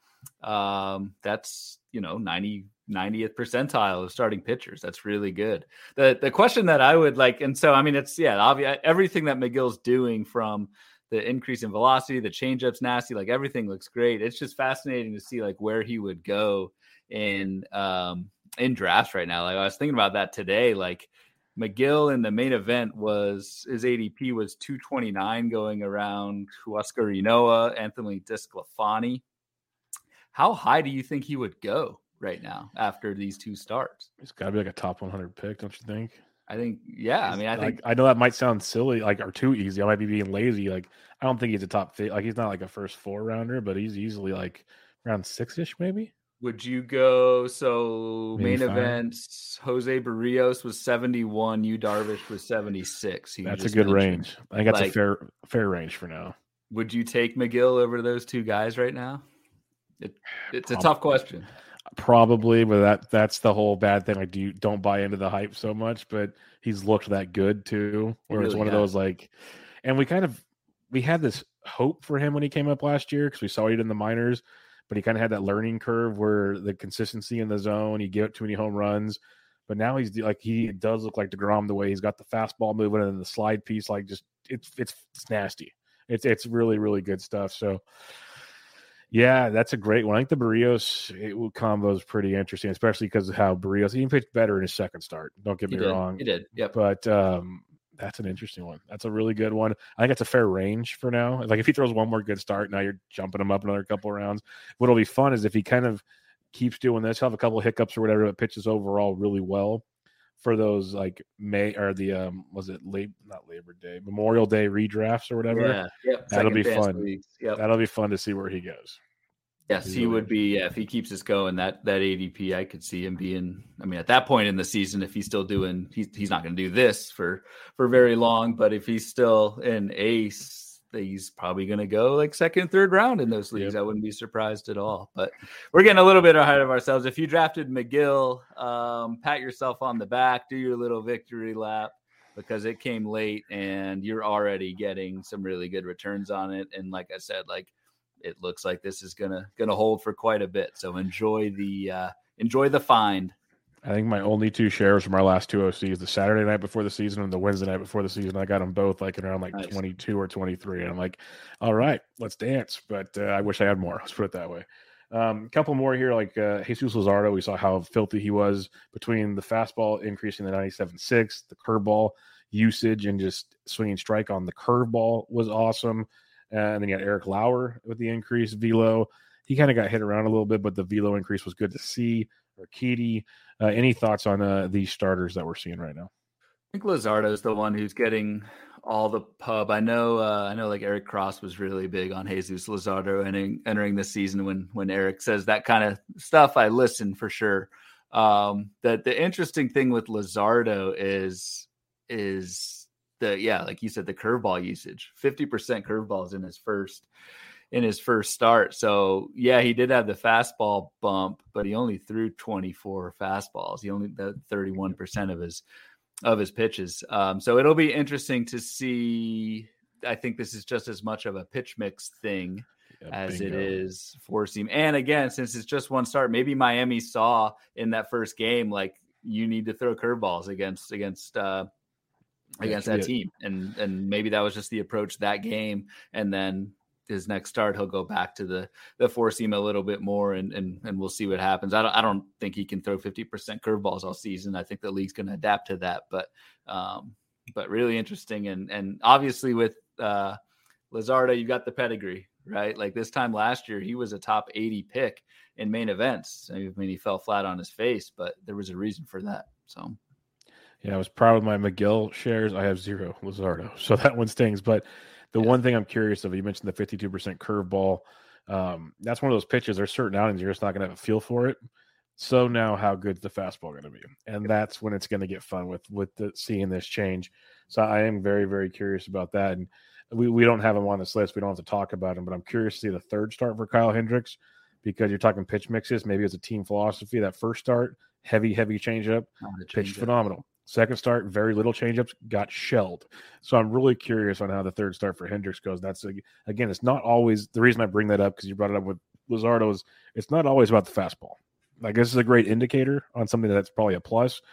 Um, that's you know 90 90th percentile of starting pitchers. That's really good. The the question that I would like, and so I mean, it's yeah, obvious everything that Megill's doing from the increase in velocity, the changeup's nasty, like everything looks great. It's just fascinating to see like where he would go in um in drafts right now. Like I was thinking about that today. Like Megill in the main event was his ADP was 229 going around Huascar Ynoa, Anthony DeSclafani. How high do you think he would go? Right now after these two starts. It's got to be like a top 100 pick, don't you think? I think, yeah. I mean, I like, think I know that might sound silly, like or too easy. I might be being lazy. Like, I don't think he's a top fit. Like, he's not like a first four rounder, but he's easily like around six ish, maybe. Would you go? So maybe main five. events, Jose Berrios was 71, Yu Darvish was 76. That's a good mentioned. range. I think that's like, a fair fair range for now. Would you take Megill over those two guys right now? It, it's a tough question. Probably, but that that's the whole bad thing. Like, do you don't buy into the hype so much? But he's looked that good too. Where really it's one has. of those like, and we kind of we had this hope for him when he came up last year because we saw it in the minors, but he kind of had that learning curve where the consistency in the zone, he gave up too many home runs. But now he's like he does look like Degrom the way he's got the fastball moving and the slide piece, like just it's it's it's nasty. It's it's really really good stuff. So yeah, that's a great one. I think the Berrios combo is pretty interesting, especially because of how Berrios he pitched better in his second start. Don't get me he wrong. He did. Yep. But um, that's an interesting one. That's a really good one. I think that's a fair range for now. Like if he throws one more good start, now you're jumping him up another couple rounds. What'll be fun is if he kind of keeps doing this, he'll have a couple hiccups or whatever, but pitches overall really well for those like May or the um was it late not Labor Day Memorial Day redrafts or whatever. Yeah, yep. that'll be fun. Yep. That'll be fun to see where he goes. Yes, he would be. Yeah, if he keeps this going, that that ADP, I could see him being. I mean, at that point in the season, if he's still doing, he's he's not going to do this for for very long. But if he's still an ace, he's probably going to go like second, third round in those leagues. Yep. I wouldn't be surprised at all. But we're getting a little bit ahead of ourselves. If you drafted Megill, um, pat yourself on the back, do your little victory lap because it came late and you're already getting some really good returns on it. And like I said, like it looks like this is gonna gonna hold for quite a bit. So enjoy the uh, enjoy the find. I think my only two shares from our last two OCs, the Saturday night before the season and the Wednesday night before the season, I got them both like around like nice. 22 or 23. And I'm like, all right, let's dance. But uh, I wish I had more. Let's put it that way. A um, couple more here, like uh, Jesus Luzardo. We saw how filthy he was between the fastball increasing the 97.6, the curveball usage, and just swinging strike on the curveball was awesome. Uh, and then you got Eric Lauer with the increased velo. He kind of got hit around a little bit, but the velo increase was good to see. Kitty, uh, any thoughts on uh, these starters that we're seeing right now? I think Luzardo is the one who's getting all the pub. I know, uh, I know, like Eric Cross was really big on Jesus Luzardo entering entering the season. When when Eric says that kind of stuff, I listen for sure. Um, the the interesting thing with Luzardo is is the yeah, like you said, the curveball usage, fifty percent curveballs in his first in his first start. So yeah, he did have the fastball bump, but he only threw twenty four fastballs. He only thirty one percent of his of his pitches. Um, so it'll be interesting to see. I think this is just as much of a pitch mix thing yeah, as bingo. it is four seam. And again, since it's just one start, maybe Miami saw in that first game like you need to throw curveballs against against uh, against that team. And and maybe that was just the approach that game. And then his next start, he'll go back to the the four seam a little bit more, and and and we'll see what happens. I don't I don't think he can throw fifty percent curveballs all season. I think the league's going to adapt to that, but um, but really interesting, and and obviously with uh, Luzardo, you got the pedigree, right? Like this time last year, he was a top eighty pick in main events. I mean, he fell flat on his face, but there was a reason for that. So yeah, I was proud of my Megill shares. I have zero Luzardo, so that one stings. But the yeah. one thing I'm curious of, you mentioned the 52% curveball. Um, that's one of those pitches. There's certain outings you're just not going to have a feel for it. So now, how good's the fastball going to be? And that's when it's going to get fun with with the, seeing this change. So I am very very curious about that. And we we don't have him on this list. We don't have to talk about him, but I'm curious to see the third start for Kyle Hendricks because you're talking pitch mixes. Maybe it's a team philosophy. That first start, heavy heavy changeup, pitch phenomenal. Second start, very little changeups, got shelled. So I'm really curious on how the third start for Hendricks goes. That's again, it's not always the reason I bring that up because you brought it up with Luzardo is it's not always about the fastball. I guess it's a great indicator on something that's probably a plus,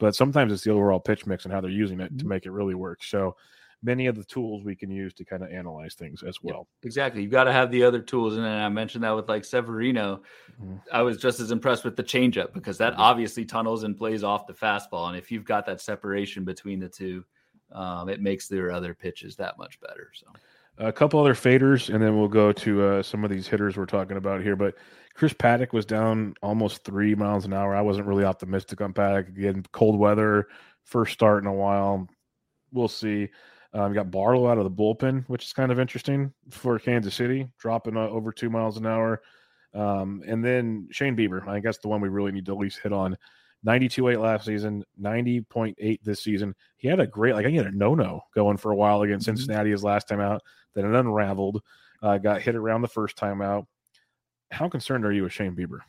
but sometimes it's the overall pitch mix and how they're using it to mm-hmm. make it really work. So many of the tools we can use to kind of analyze things as well. Yeah, exactly. You've got to have the other tools. And then I mentioned that with like Severino. Mm-hmm. I was just as impressed with the changeup because that mm-hmm. obviously tunnels and plays off the fastball. And if you've got that separation between the two, um, it makes their other pitches that much better. So a couple other faders, and then we'll go to uh, some of these hitters we're talking about here. But Chris Paddack was down almost three miles an hour. I wasn't really optimistic on Paddack Again, cold weather, first start in a while. We'll see. Um, got Barlow out of the bullpen, which is kind of interesting for Kansas City, dropping uh, over two miles an hour. Um, and then Shane Bieber, I think that's the one we really need to at least hit on. 92.8 last season, 90.8 this season. He had a great, like, I had a no no going for a while against mm-hmm. Cincinnati his last time out. Then it unraveled, uh, got hit around the first time out. How concerned are you with Shane Bieber?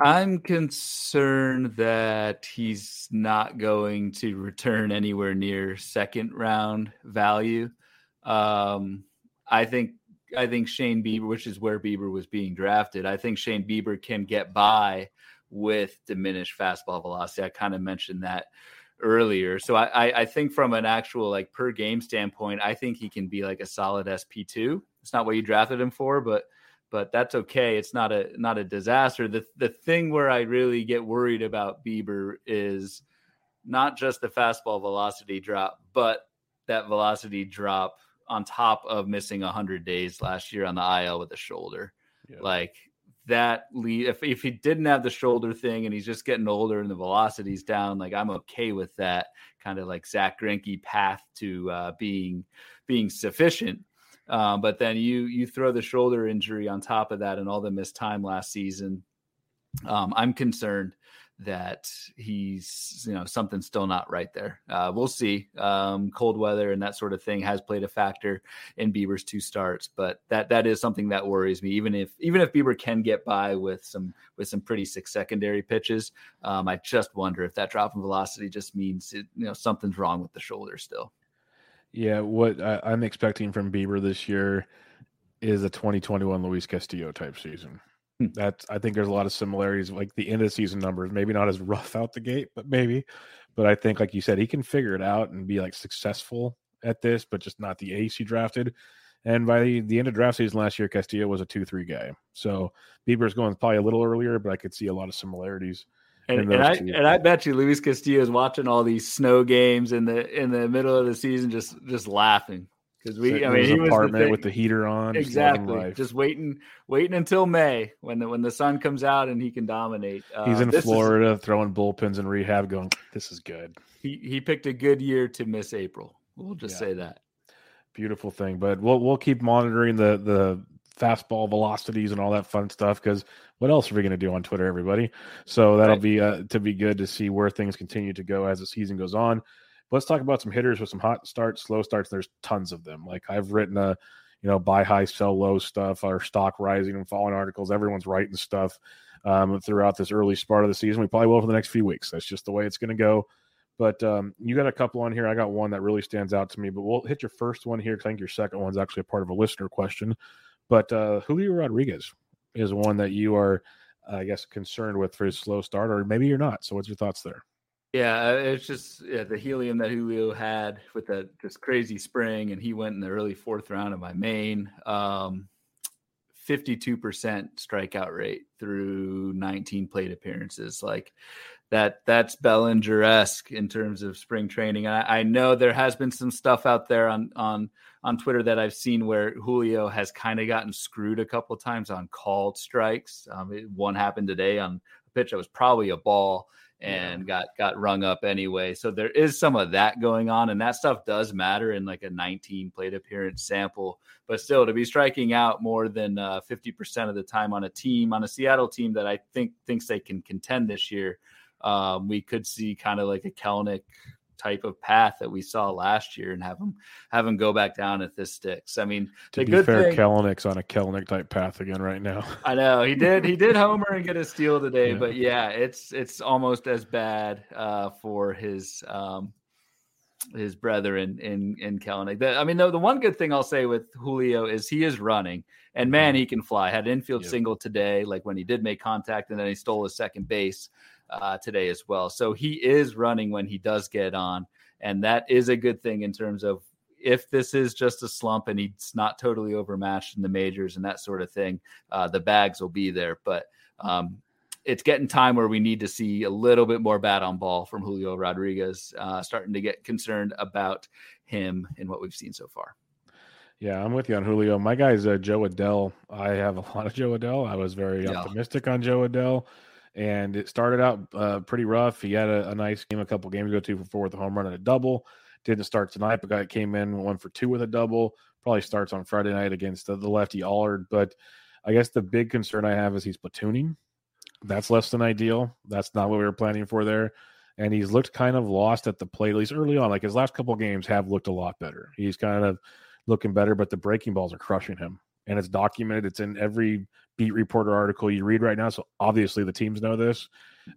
I'm concerned that he's not going to return anywhere near second round value. Um, I think I think Shane Bieber, which is where Bieber was being drafted, I think Shane Bieber can get by with diminished fastball velocity. I kind of mentioned that earlier. So I, I, I think from an actual like per game standpoint, I think he can be like a solid SP two. It's not what you drafted him for, but but that's okay. It's not a not a disaster. The the thing where I really get worried about Bieber is not just the fastball velocity drop, but that velocity drop on top of missing 100 days last year on the IL with a shoulder. Yeah. Like that lead, if if he didn't have the shoulder thing and he's just getting older and the velocity's down, like I'm okay with that kind of like Zack Greinke path to uh, being being sufficient. Um, but then you you throw the shoulder injury on top of that and all the missed time last season. Um, I'm concerned that he's you know something's still not right there. Uh, we'll see. Um, cold weather and that sort of thing has played a factor in Bieber's two starts, but that that is something that worries me. Even if even if Bieber can get by with some with some pretty sick secondary pitches, um, I just wonder if that drop in velocity just means it, you know something's wrong with the shoulder still. Yeah, what I, I'm expecting from Bieber this year is a 2021 Luis Castillo type season. Hmm. That's I think there's a lot of similarities, like the end of season numbers. Maybe not as rough out the gate, but maybe. But I think, like you said, he can figure it out and be like successful at this, but just not the ace he drafted. And by the, the end of draft season last year, Castillo was a two three guy. So Bieber's going probably a little earlier, but I could see a lot of similarities. And, and I two. and I bet you Luis Castillo is watching all these snow games in the in the middle of the season, just just laughing because we, I mean, he apartment the with the heater on, exactly. Just waiting, waiting until May when the when the sun comes out and he can dominate. Uh, He's in Florida is, throwing bullpens in rehab, going, "This is good." He he picked a good year to miss April. We'll just yeah. say that. Beautiful thing, but we'll we'll keep monitoring the the fastball velocities and all that fun stuff because what else are we going to do on Twitter, everybody? So that'll right. be uh, to be good to see where things continue to go as the season goes on let's talk about some hitters with some hot starts, slow starts. There's tons of them. Like I've written a, you know, buy high, sell low stuff, our stock rising and falling articles. Everyone's writing stuff um, throughout this early part of the season. We probably will for the next few weeks. That's just the way it's going to go. But um, you got a couple on here. I got one that really stands out to me. But we'll hit your first one here. I think your second one's actually a part of a listener question. But uh, Julio Rodriguez is one that you are, I guess, concerned with for his slow start, or maybe you're not. So, what's your thoughts there? Yeah, uh, it's just yeah, the helium that Julio had with that just crazy spring, and he went in the early fourth round of my main. Um, 52% strikeout rate through 19 plate appearances. Like that, that's Bellinger esque in terms of spring training. And I, I, know there has been some stuff out there on on on Twitter that I've seen where Julio has kind of gotten screwed a couple times on called strikes. Um, it, one happened today on a pitch that was probably a ball and yeah. got got rung up anyway. So there is some of that going on, and that stuff does matter in like a 19 plate appearance sample. But still, to be striking out more than uh, 50% of the time on a team on a Seattle team that I think thinks they can contend this year, um, we could see kind of like a Kelenic type of path that we saw last year and have him have him go back down if this sticks. I mean, to be fair, thing, Kelenic's on a Kelenic type path again right now. I know he did he did homer and get a steal today, yeah. but yeah, it's it's almost as bad uh, for his um, his brethren in in Kelenic. The, I mean, the, the one good thing I'll say with Julio is he is running, and man, he can fly. Had an infield yep. single today, like when he did make contact, and then he stole his second base uh, today as well. So he is running when he does get on, and that is a good thing in terms of if this is just a slump and he's not totally overmatched in the majors and that sort of thing, uh, the bags will be there. But um, it's getting time where we need to see a little bit more bat on ball from Julio Rodriguez, uh, starting to get concerned about him in what we've seen so far. Yeah, I'm with you on Julio. My guy's uh, Jo Adell. I have a lot of Jo Adell. I was very yeah. optimistic on Jo Adell and it started out uh, pretty rough. He had a, a, nice game a couple games ago, two for four with a home run and a double. Didn't start tonight, but guy came in one for two with a double. Probably starts on Friday night against the, the lefty Allard. But I guess the big concern I have is he's platooning. That's less than ideal. That's not what we were planning for there. And he's looked kind of lost at the plate, at least early on. Like his last couple games have looked a lot better. He's kind of looking better, but the breaking balls are crushing him and it's documented. It's in every beat reporter article you read right now. So obviously the teams know this.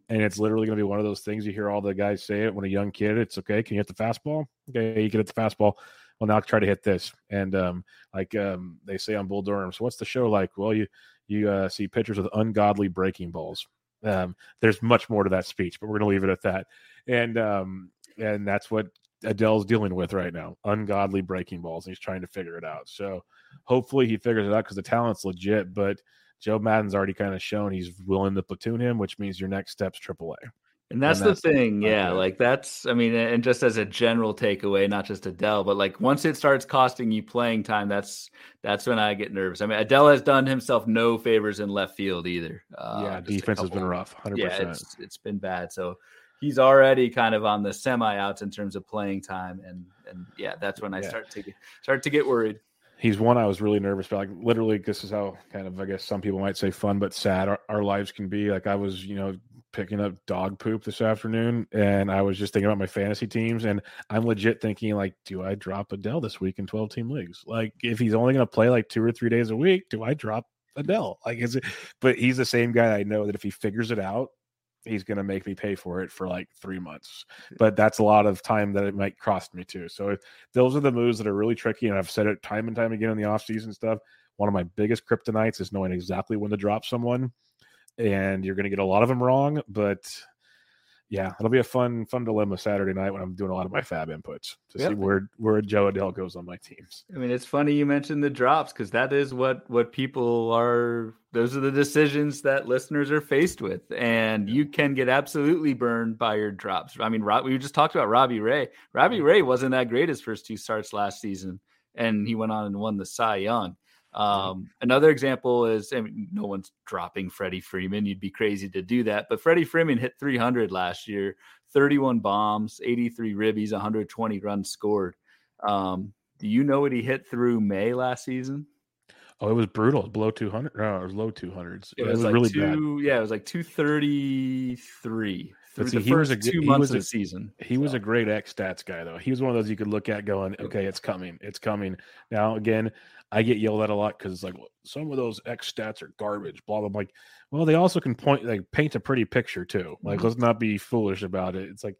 And it's literally going to be one of those things you hear all the guys say it when a young kid, it's okay. Can you hit the fastball? Okay, you can hit the fastball. Well, now try to hit this. And um, like um, they say on Bull Durham, so what's the show like? Well, you you uh, see pitchers with ungodly breaking balls. Um, there's much more to that speech, but we're going to leave it at that. And um, and that's what Adell's dealing with right now ungodly breaking balls. And he's trying to figure it out. So hopefully he figures it out because the talent's legit. But Joe Maddon's already kind of shown he's willing to platoon him, which means your next step's AAA. And that's, and that's the thing, yeah. Good. Like that's, I mean, and just as a general takeaway, not just Adell, but like once it starts costing you playing time, that's that's when I get nervous. I mean, Adell has done himself no favors in left field either. Uh, yeah, defense has been rough. 100%. Yeah, it's, it's been bad. So he's already kind of on the semi outs in terms of playing time, and and yeah, that's when I yeah. start to get, start to get worried he's one I was really nervous about. Like literally, this is how kind of I guess some people might say fun but sad our, our, lives can be. Like I was, you know, picking up dog poop this afternoon, and I was just thinking about my fantasy teams, and I'm legit thinking like, do I drop Adell this week in 12 team leagues? Like if he's only going to play like two or three days a week, do I drop Adell? Like is it? But he's the same guy I know that if he figures it out he's going to make me pay for it for like three months. But that's a lot of time that it might cost me too. So those are the moves that are really tricky. And I've said it time and time again in the offseason stuff. One of my biggest kryptonites is knowing exactly when to drop someone. And you're going to get a lot of them wrong, but yeah, it'll be a fun fun dilemma Saturday night when I'm doing a lot of my FAAB inputs to yep. see where where Jo Adell goes on my teams. I mean, it's funny you mentioned the drops because that is what what people are. Those are the decisions that listeners are faced with, and you can get absolutely burned by your drops. I mean, we just talked about Robbie Ray. Robbie Ray wasn't that great his first two starts last season, and he went on and won the Cy Young. Um, another example is I mean, no one's dropping Freddie Freeman. You'd be crazy to do that. But Freddie Freeman hit 300 last year, 31 bombs, 83 ribbies, 120 runs scored. Um, do you know what he hit through May last season? Oh, it was brutal. It was below 200. No, it was low 200s. It, it was, was like really two, bad. Yeah, it was like 233 through see, the he first was a, two months of the season. He so. was a great X stats guy, though. He was one of those you could look at going, okay, it's coming, it's coming. Now, again, I get yelled at a lot because it's like some of those X stats are garbage. Blah blah. I'm like, well, they also can point like paint a pretty picture too. Like, mm-hmm. let's not be foolish about it. It's like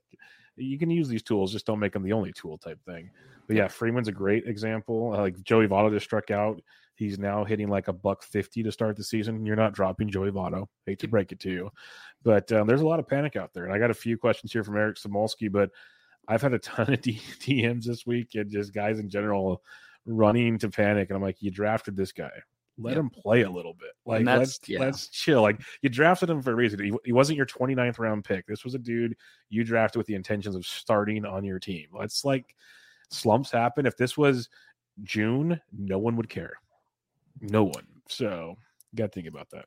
you can use these tools, just don't make them the only tool type thing. But yeah, Freeman's a great example. like Joey Votto just struck out. He's now hitting like a buck fifty to start the season. You're not dropping Joey Votto. Hate to break it to you, but um, there's a lot of panic out there. And I got a few questions here from Eric Samolsky, but I've had a ton of DMs this week and just guys in general running to panic. And I'm like, you drafted this guy. Let him play a little bit. Like let's yeah. let's chill. Like you drafted him for a reason. He, he, wasn't your 29th round pick. This was a dude you drafted with the intentions of starting on your team. Let's like slumps happen. If this was June, no one would care. No one. So got to think about that.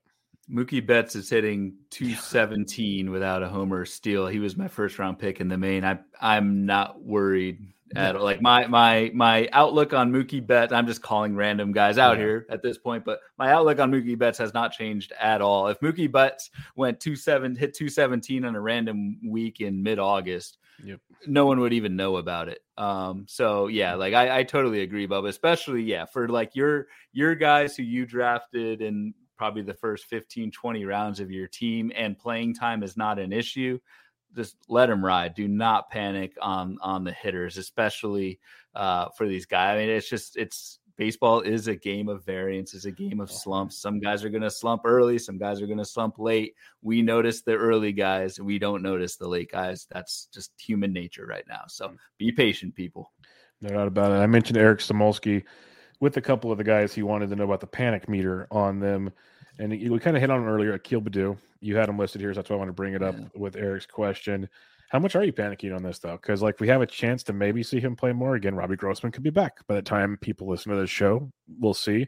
Mookie Betts is hitting 217 without a homer steal. He was my first round pick in the main. I I'm not worried at all. like my my my outlook on Mookie Betts. I'm just calling random guys out here at this point, but my outlook on Mookie Betts has not changed at all. If Mookie Betts went two seven hit 217 on a random week in mid August, yep. no one would even know about it. Um, so yeah, like I, I totally agree, Bub. Especially yeah, for like your your guys who you drafted in probably the first 15 20 rounds of your team and playing time is not an issue just let them ride. Do not panic on on the hitters, especially uh, for these guys. I mean, it's just it's baseball is a game of variance, is a game of slumps. Some guys are going to slump early, some guys are going to slump late. We notice the early guys, we don't notice the late guys. That's just human nature right now. So mm. be patient, people. No doubt about it. I mentioned Eric Samolsky with a couple of the guys he wanted to know about the panic meter on them. And we kind of hit on him earlier, Akil Baddoo you had them listed here, so that's why I want to bring it up yeah. with Eric's question. How much are you panicking on this though? Because like we have a chance to maybe see him play more again. Robbie Grossman could be back by the time people listen to this show. We'll see.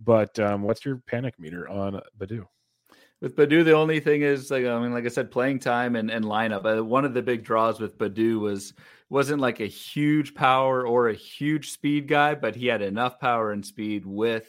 But um, what's your panic meter on Baddoo? With Baddoo, the only thing is like I mean, like I said, playing time and, and lineup. Uh, one of the big draws with Baddoo was wasn't like a huge power or a huge speed guy, but he had enough power and speed with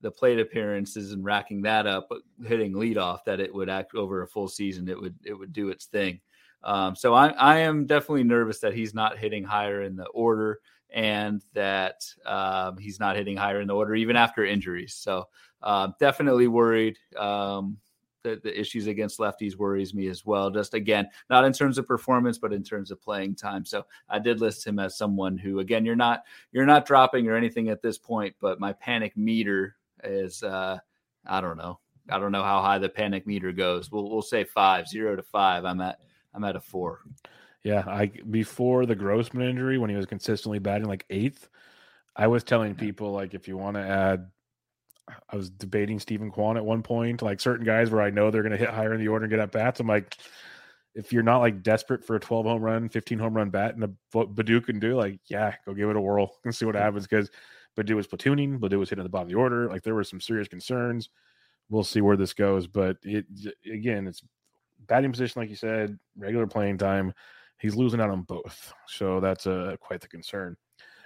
the plate appearances and racking that up, hitting leadoff, that it would act over a full season. It would it would do its thing. Um, so I, I am definitely nervous that he's not hitting higher in the order and that um, he's not hitting higher in the order even after injuries. So uh, definitely worried. Um, the, the issues against lefties worries me as well. Just again, not in terms of performance, but in terms of playing time. So I did list him as someone who, again, you're not you're not dropping or anything at this point, but my panic meter is uh, I don't know. I don't know how high the panic meter goes. We'll we'll say five, zero to five. I'm at I'm at a four. Yeah, I before the Grossman injury when he was consistently batting like eighth, I was telling people like if you want to add I was debating Steven Kwan at one point, like certain guys where I know they're gonna hit higher in the order and get at bats. I'm like, if you're not like desperate for a 12 home run, 15 home run bat, and a, what Baddoo can do, like, yeah, go give it a whirl and see what happens. Because Baddoo was platooning, Baddoo was hitting the bottom of the order. Like, there were some serious concerns. We'll see where this goes. But it, again, it's batting position, like you said, regular playing time. He's losing out on both. So that's uh, quite the concern.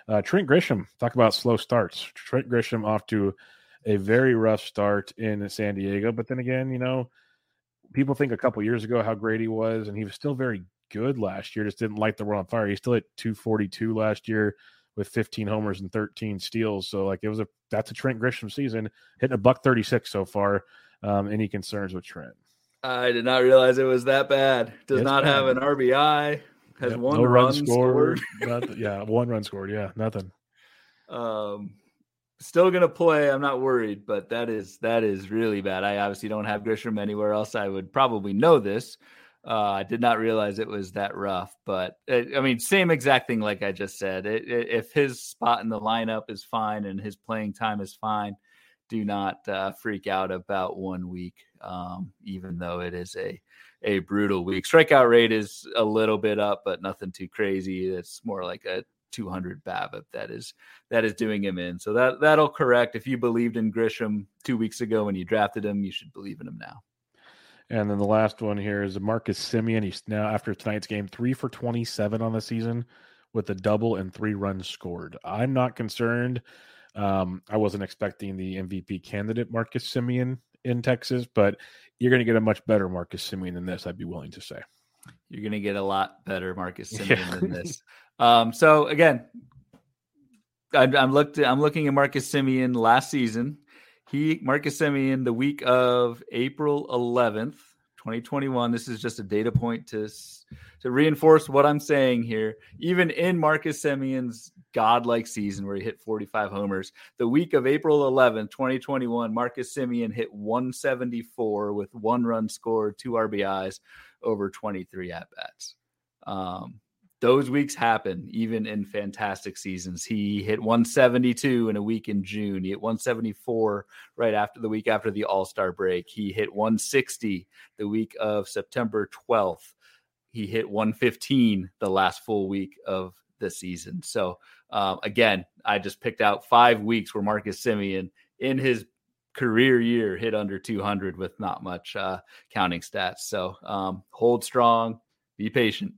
Uh, Trent Grisham, talk about slow starts. Trent Grisham off to a very rough start in San Diego. But then again, you know, people think a couple years ago how great he was, and he was still very good last year. Just didn't light the world on fire. He still hit 242 last year with 15 homers and 13 steals. So like it was a that's a Trent Grisham season, hitting a buck 36 so far. Um, any concerns with Trent? I did not realize it was that bad. Does it's not bad. have an RBI. Has yep, one no run, run scored. scored. yeah, one run scored. Yeah, nothing. Um, still gonna play. I'm not worried, but that is that is really bad. I obviously don't have Grisham anywhere else. I would probably know this. Uh, I did not realize it was that rough, but it, I mean, same exact thing. Like I just said, it, it, if his spot in the lineup is fine and his playing time is fine, do not uh, freak out about one week, um, even though it is a a brutal week. Strikeout rate is a little bit up, but nothing too crazy. It's more like a 200 BABIP that is that is doing him in. So that that'll correct. If you believed in Grisham two weeks ago when you drafted him, you should believe in him now. And then the last one here is Marcus Semien. He's now after tonight's game three for 27 on the season with a double and three runs scored. I'm not concerned. Um, I wasn't expecting the MVP candidate Marcus Semien in Texas, but you're going to get a much better Marcus Semien than this. I'd be willing to say. You're going to get a lot better Marcus Semien yeah. than this. Um, so again, I, I'm looked. I'm looking at Marcus Semien last season. He Marcus Semien the week of April 11th, 2021. This is just a data point to to reinforce what I'm saying here. Even in Marcus Semien's godlike season where he hit 45 homers, the week of April 11th, 2021, Marcus Semien hit 174 with one run scored, two RBIs over 23 at bats. Um, those weeks happen even in fantastic seasons. He hit 172 in a week in June. He hit 174 right after the week after the All Star break. He hit 160 the week of September 12th. He hit 115 the last full week of the season. So, um, again, I just picked out five weeks where Marcus Semien in his career year hit under 200 with not much uh, counting stats. So, um, hold strong, be patient.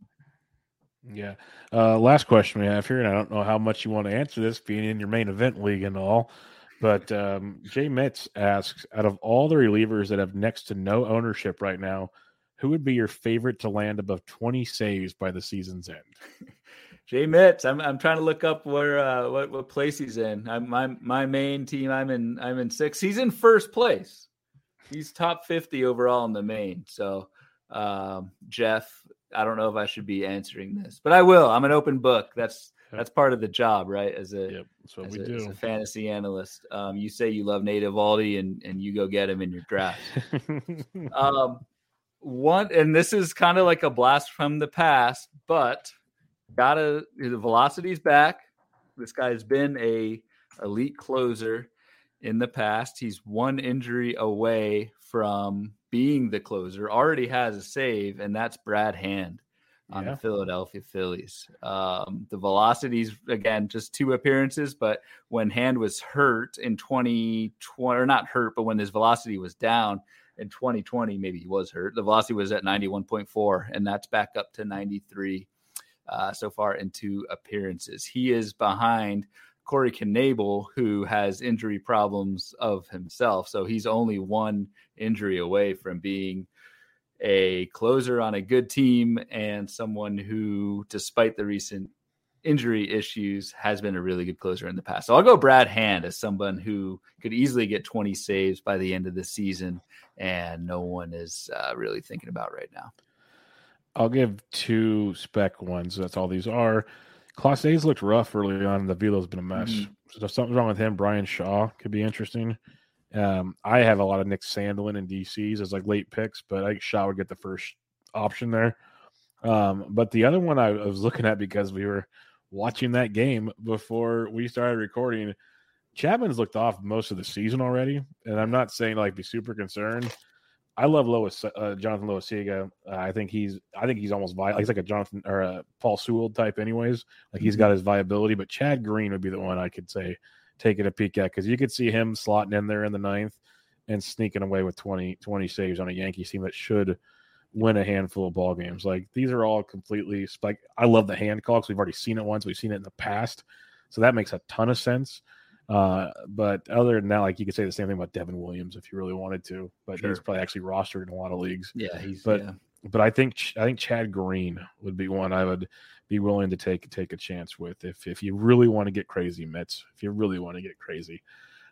Yeah. Uh, last question we have here, and I don't know how much you want to answer this, being in your main event league and all, but um, Jay Mitz asks, out of all the relievers that have next to no ownership right now, who would be your favorite to land above 20 saves by the season's end? Jay Mitz, I'm I'm trying to look up where uh, what what place he's in. I'm my my main team. I'm in I'm in six. He's in first place. He's top 50 overall in the main. So um, Jeff, I don't know if I should be answering this, but I will. I'm an open book. That's yep. that's part of the job, right? As a, yep, as, a as, a fantasy analyst, um, you say you love Nate Eovaldi and and you go get him in your draft. um, one, and this is kind of like a blast from the past, but gotta the velocity's back. This guy's been a elite closer in the past. He's one injury away from being the closer, already has a save, and that's Brad Hand on yeah. the Philadelphia Phillies. Um, the velocities, again, just two appearances, but when Hand was hurt in 2020, or not hurt, but when his velocity was down in 2020, maybe he was hurt, the velocity was at 91.4, and that's back up to 93 uh, so far in two appearances. He is behind Corey Knebel, who has injury problems of himself. So he's only one injury away from being a closer on a good team and someone who, despite the recent injury issues, has been a really good closer in the past. So I'll go Brad Hand as someone who could easily get 20 saves by the end of the season, and no one is uh, really thinking about right now. I'll give two spec ones. That's all these are. Clase looked rough early on. The velo's been a mess. Mm-hmm. So something's wrong with him, Bryan Shaw could be interesting. Um, I have a lot of Nick Sandlin and DCs as like late picks, but I think Shaw would get the first option there. Um, but the other one I, I was looking at because we were watching that game before we started recording. Chapman's looked off most of the season already, and I'm not saying like be super concerned. I love Lois, uh, Jonathan Loáisiga. Uh, I think he's, I think he's almost vi- he's like a Jonathan or a Paul Sewald type, anyways. Like he's mm-hmm. got his viability, but Chad Green would be the one I could say taking a peek at because you could see him slotting in there in the ninth and sneaking away with 20, 20 saves on a Yankees team that should win a handful of ball games. Like these are all completely like I love the hand call because we've already seen it once. We've seen it in the past, so that makes a ton of sense. Uh, but other than that, like you could say the same thing about Devin Williams if you really wanted to, but sure. he's probably actually rostered in a lot of leagues. Yeah, he's but yeah. but I think I think Chad Green would be one I would be willing to take take a chance with if if you really want to get crazy, Mitz. If you really want to get crazy.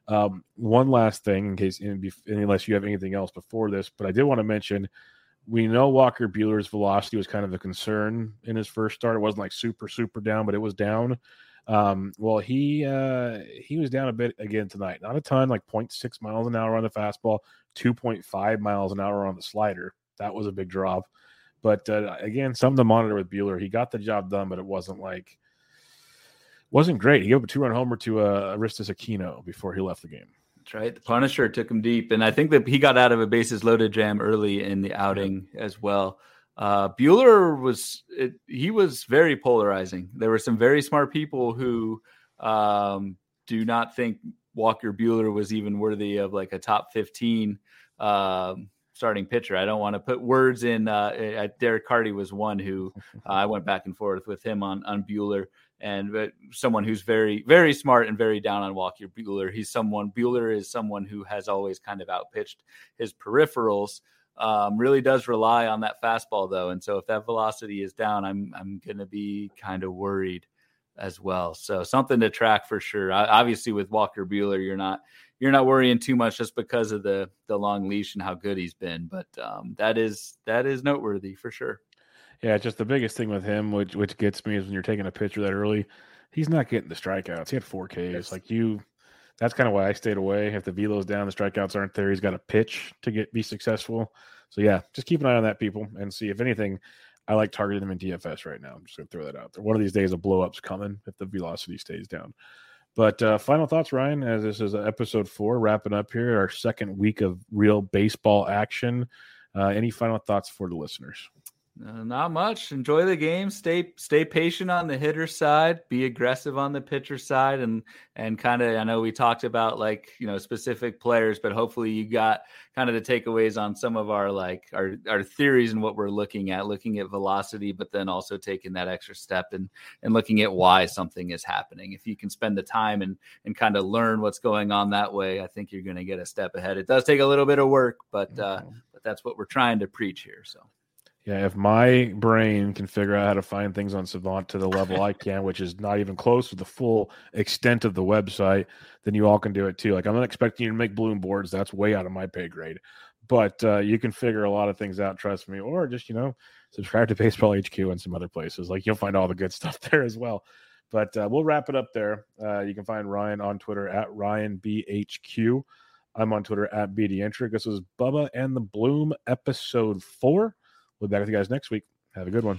Um, one last thing, in case in, unless you have anything else before this, but I did want to mention we know Walker Buehler's velocity was kind of a concern in his first start. It wasn't like super super down, but it was down. Um, well, he uh, he was down a bit again tonight. Not a ton, like 0.6 miles an hour on the fastball, 2.5 miles an hour on the slider. That was a big drop. But uh, again, something to monitor with Buehler. He got the job done, but it wasn't like wasn't great. He gave up a two run homer to uh, Aristides Aquino before he left the game. That's right. The Punisher took him deep, and I think that he got out of a bases loaded jam early in the outing as well. Uh, Buehler was it, he was very polarizing. There were some very smart people who um, do not think Walker Buehler was even worthy of like a top fifteen um, starting pitcher. I don't want to put words in. Uh, Derek Carty was one who uh, I went back and forth with him on on Buehler, and but someone who's very very smart and very down on Walker Buehler. He's someone Buehler is someone who has always kind of outpitched his peripherals. Um, really does rely on that fastball though, and so if that velocity is down, I'm I'm going to be kind of worried as well. So something to track for sure. obviously, with Walker Buehler, you're not you're not worrying too much just because of the the long leash and how good he's been. But um, that is that is noteworthy for sure. Yeah, just the biggest thing with him, which which gets me, is when you're taking a pitcher that early, he's not getting the strikeouts. He had four Ks. Yes. Like you, that's kind of why I stayed away. If the velo's down, the strikeouts aren't there. He's got a pitch to get be successful. So yeah, just keep an eye on that, people, and see if anything. I like targeting them in DFS right now. I'm just gonna throw that out there. One of these days, a blow up's coming if the velocity stays down. But uh, final thoughts, Ryan, as this is episode four, wrapping up here, our second week of real baseball action. Uh, any final thoughts for the listeners? Uh, not much. Enjoy the game. Stay stay patient on the hitter side. Be aggressive on the pitcher side, and and kind of. I know we talked about like you know specific players, but hopefully you got kind of the takeaways on some of our like our our theories and what we're looking at. Looking at velocity, but then also taking that extra step and and looking at why something is happening. If you can spend the time and and kind of learn what's going on that way, I think you're going to get a step ahead. It does take a little bit of work, but uh, but that's what we're trying to preach here. So. Yeah, if my brain can figure out how to find things on Savant to the level I can, which is not even close to the full extent of the website, then you all can do it too. Like I'm not expecting you to make bloom boards; that's way out of my pay grade. But uh, you can figure a lot of things out, trust me. Or just you know, subscribe to Baseball HQ and some other places. Like you'll find all the good stuff there as well. But uh, we'll wrap it up there. Uh, you can find Ryan on Twitter at RyanBHQ. I'm on Twitter at BDentric. This was Bubba and the Bloom, episode four. We'll be back with you guys next week. Have a good one.